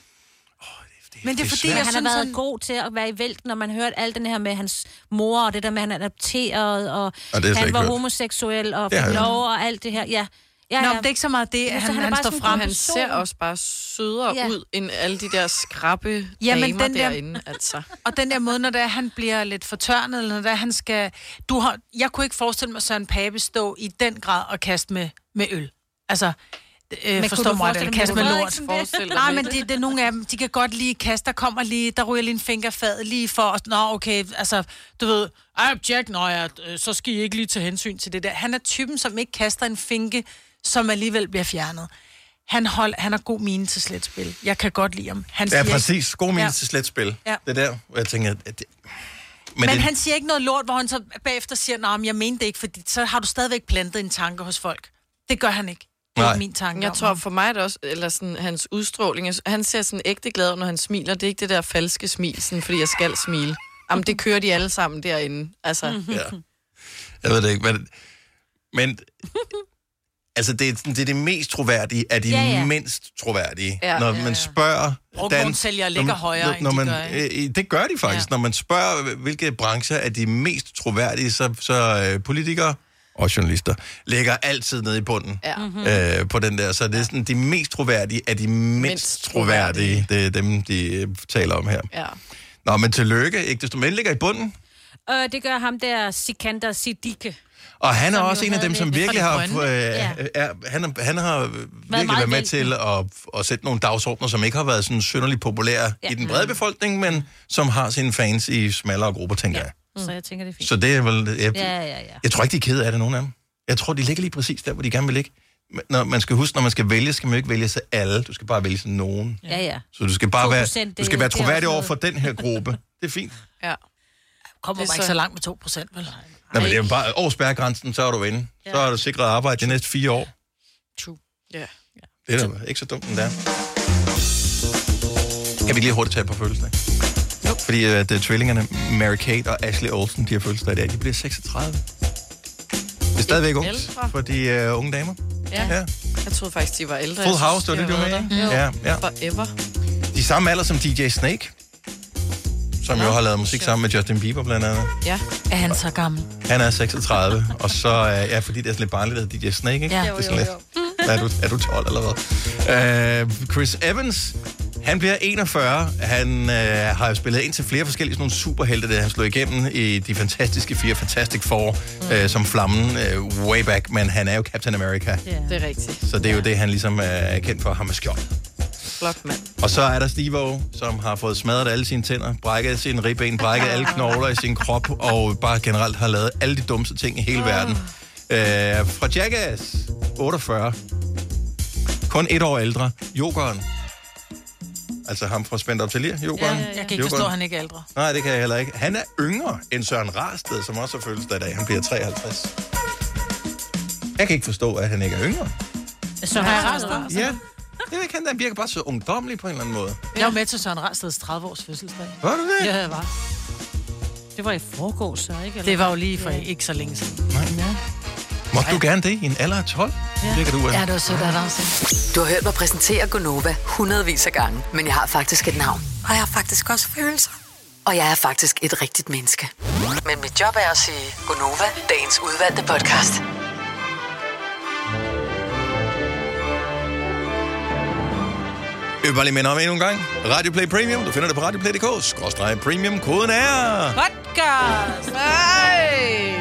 Men det er det er fordi, svært. jeg han synes, har været han... god til at være i vælten, når man hørte alt den her med hans mor, og det der med, at han er adopteret, og, Og han var hørt. homoseksuel, og fik jeg lov, og alt det her. Ja. Ja, Nå, ja. men det er ikke så meget det, at han, han er han, står sådan frem. Han ser også bare sødere Ja. ja. ud, end alle de der skrappe Ja, ja, men den der- derinde, altså. Og den der måde, når det er, han bliver lidt fortørnet, eller når det er, han skal... Du har... Jeg kunne ikke forestille mig Søren Pape stå i den grad og kaste med, med øl. Altså, øh, kunne forstår mig forestille det, kaste med lort. Nej, men det, det er nogle af dem, de kan godt lige kaste, der kommer lige, der ryger lige en fingerfad lige for, os. nå okay, altså, du ved, ej, Jack, nå ja, øh, så skal I ikke lige tage hensyn til det der. Han er typen, som ikke kaster en finke, som alligevel bliver fjernet. Han, hold, han har god mine til slet spil. Jeg kan godt lide ham. Han Ja, præcis. God mening Ja. til slet spil. Ja. Det er der, hvor jeg tænker, at det... Men, men det, han siger ikke noget lort, hvor han så bagefter siger, nej, jeg mente det ikke, fordi så har du stadigvæk plantet en tanke hos folk. Det gør han ikke. Det er Nej. min tanke Jeg tror for mig er det også, eller sådan, hans udstråling, jeg- han ser sådan ægte glad ud, når han smiler. Det er ikke det der falske smil, sådan, fordi jeg skal smile. Jamen, det kører de alle sammen derinde. Altså. Ja. Jeg ved det ikke, men... men altså, det er, det er det mest troværdige af de Ja, ja, mindst troværdige. Ja, når ja, man ja. spørger... Brugtvognsælgere ligger højere, end når de man, gør, ikke? øh, Det gør de faktisk. Ja. Når man spørger, hvilke brancher er de mest troværdige, så, så øh, politikere og journalister ligger altid nede i bunden Ja. Mhm. øh, på den der. Så det er sådan, de mest troværdige er de mindst, mindst troværdige. Det er dem, de øh, taler om her. Ja. Nå, men tillykke. Ikke desto mindre ligger i bunden. Øh, det gør ham der, Sikander Siddique. Og han er Som også en af dem, som virkelig har, øh. Ja. er, han, han har virkelig meget været med til at, at sætte nogle dagsordner, som ikke har været sådan synderligt populære Ja. i den brede befolkning, men som har sine fans i smallere grupper, tænker jeg. Så jeg tænker, det er fint. Så det er vel... Jeg, Ja, ja, ja. jeg tror ikke, de er kede af det, nogen af dem. Jeg tror, de ligger lige præcis der, hvor de gerne vil ligge. når man skal huske, når man skal vælge, skal man jo ikke vælge sig alle. Du skal bare vælge sig nogen. Ja, ja. Så du skal bare 2%, være, du skal være det troværdig over for den her gruppe. Det er fint. Ja. Kommer er man ikke så- så langt med 2 procent, vel? Nej, men det er jo bare over spærregrænsen, så er du inde. Så har du sikret arbejde de næste fire år. Ja. Det er da ikke så dumt, den der. Kan vi lige hurtigt tage et par fødselsdage? Jo. Fordi at uh, tvillingerne Mary-Kate og Ashley Olsen, de har fødselsdag i dag. De bliver 36. Det er stadigvæk ungt for de uh, unge damer. Ja. Ja. Jeg troede faktisk, de var ældre. Full Jeg House, det var de det, du med der. Ja, Jo. ja. Forever. De er samme alder som DJ Snake, som jo har lavet musik sammen med Justin Bieber blandt andet. Ja. Er han så gammel? Han er 36, og så, uh, ja, fordi det er sådan lidt barnligt, at DJ Snake, ikke? Ja. det er sådan lidt, er, du, er du 12 eller hvad? Uh, Chris Evans, han bliver 41. Han uh, har jo spillet ind til flere forskellige sådan nogle superhelte, der han slog igennem i de fantastiske fire Fantastic Four, uh, som flammen uh, way back, men han er jo Captain America. Ja. Det er rigtigt. Så det er jo det, han ligesom uh, er kendt for, ham med skjold. Flot mand. Og så er der Steve som har fået smadret alle sine tænder, brækket sine ribben, brækket alle knogler i sin krop, og bare generelt har lavet alle de dummeste ting i hele verden. Øh, fra Jackass, 48. Kun et år ældre. Jokeren. Altså ham fra Spændt op til Lir, Jokeren. Ja, jeg kan ikke forstå, at han ikke er ældre. Nej, det kan jeg heller ikke. Han er yngre end Søren Rarsted, som også har fødselsdag i dag. Han bliver 53. Jeg kan ikke forstå, at han ikke er yngre. Søren Rasted. Ja, det ved ikke, han der virker bare så ungdommelig på en eller anden måde. Jeg var med til Søren Rasteds 30-års fødselsdag. Var du det? Ja, jeg var. Det var i forgårs, så ikke? Det var jo lige for ikke så længe siden. Nej. Ja. Måtte du gerne det i en alder af 12? Ja. Virker du, Ja, det var sødt af dig også. Du har hørt mig præsentere Gonova hundredvis af gange, men jeg har faktisk et navn. Og jeg har faktisk også følelser. Og jeg er faktisk et rigtigt menneske. Men mit job er at sige Gonova, dagens udvalgte podcast. Jeg vil bare lige minde om endnu en gang. Radio Play Premium. Du finder det på radioplay.dk. Skråstrej premium. Koden er... Podcast! Nej!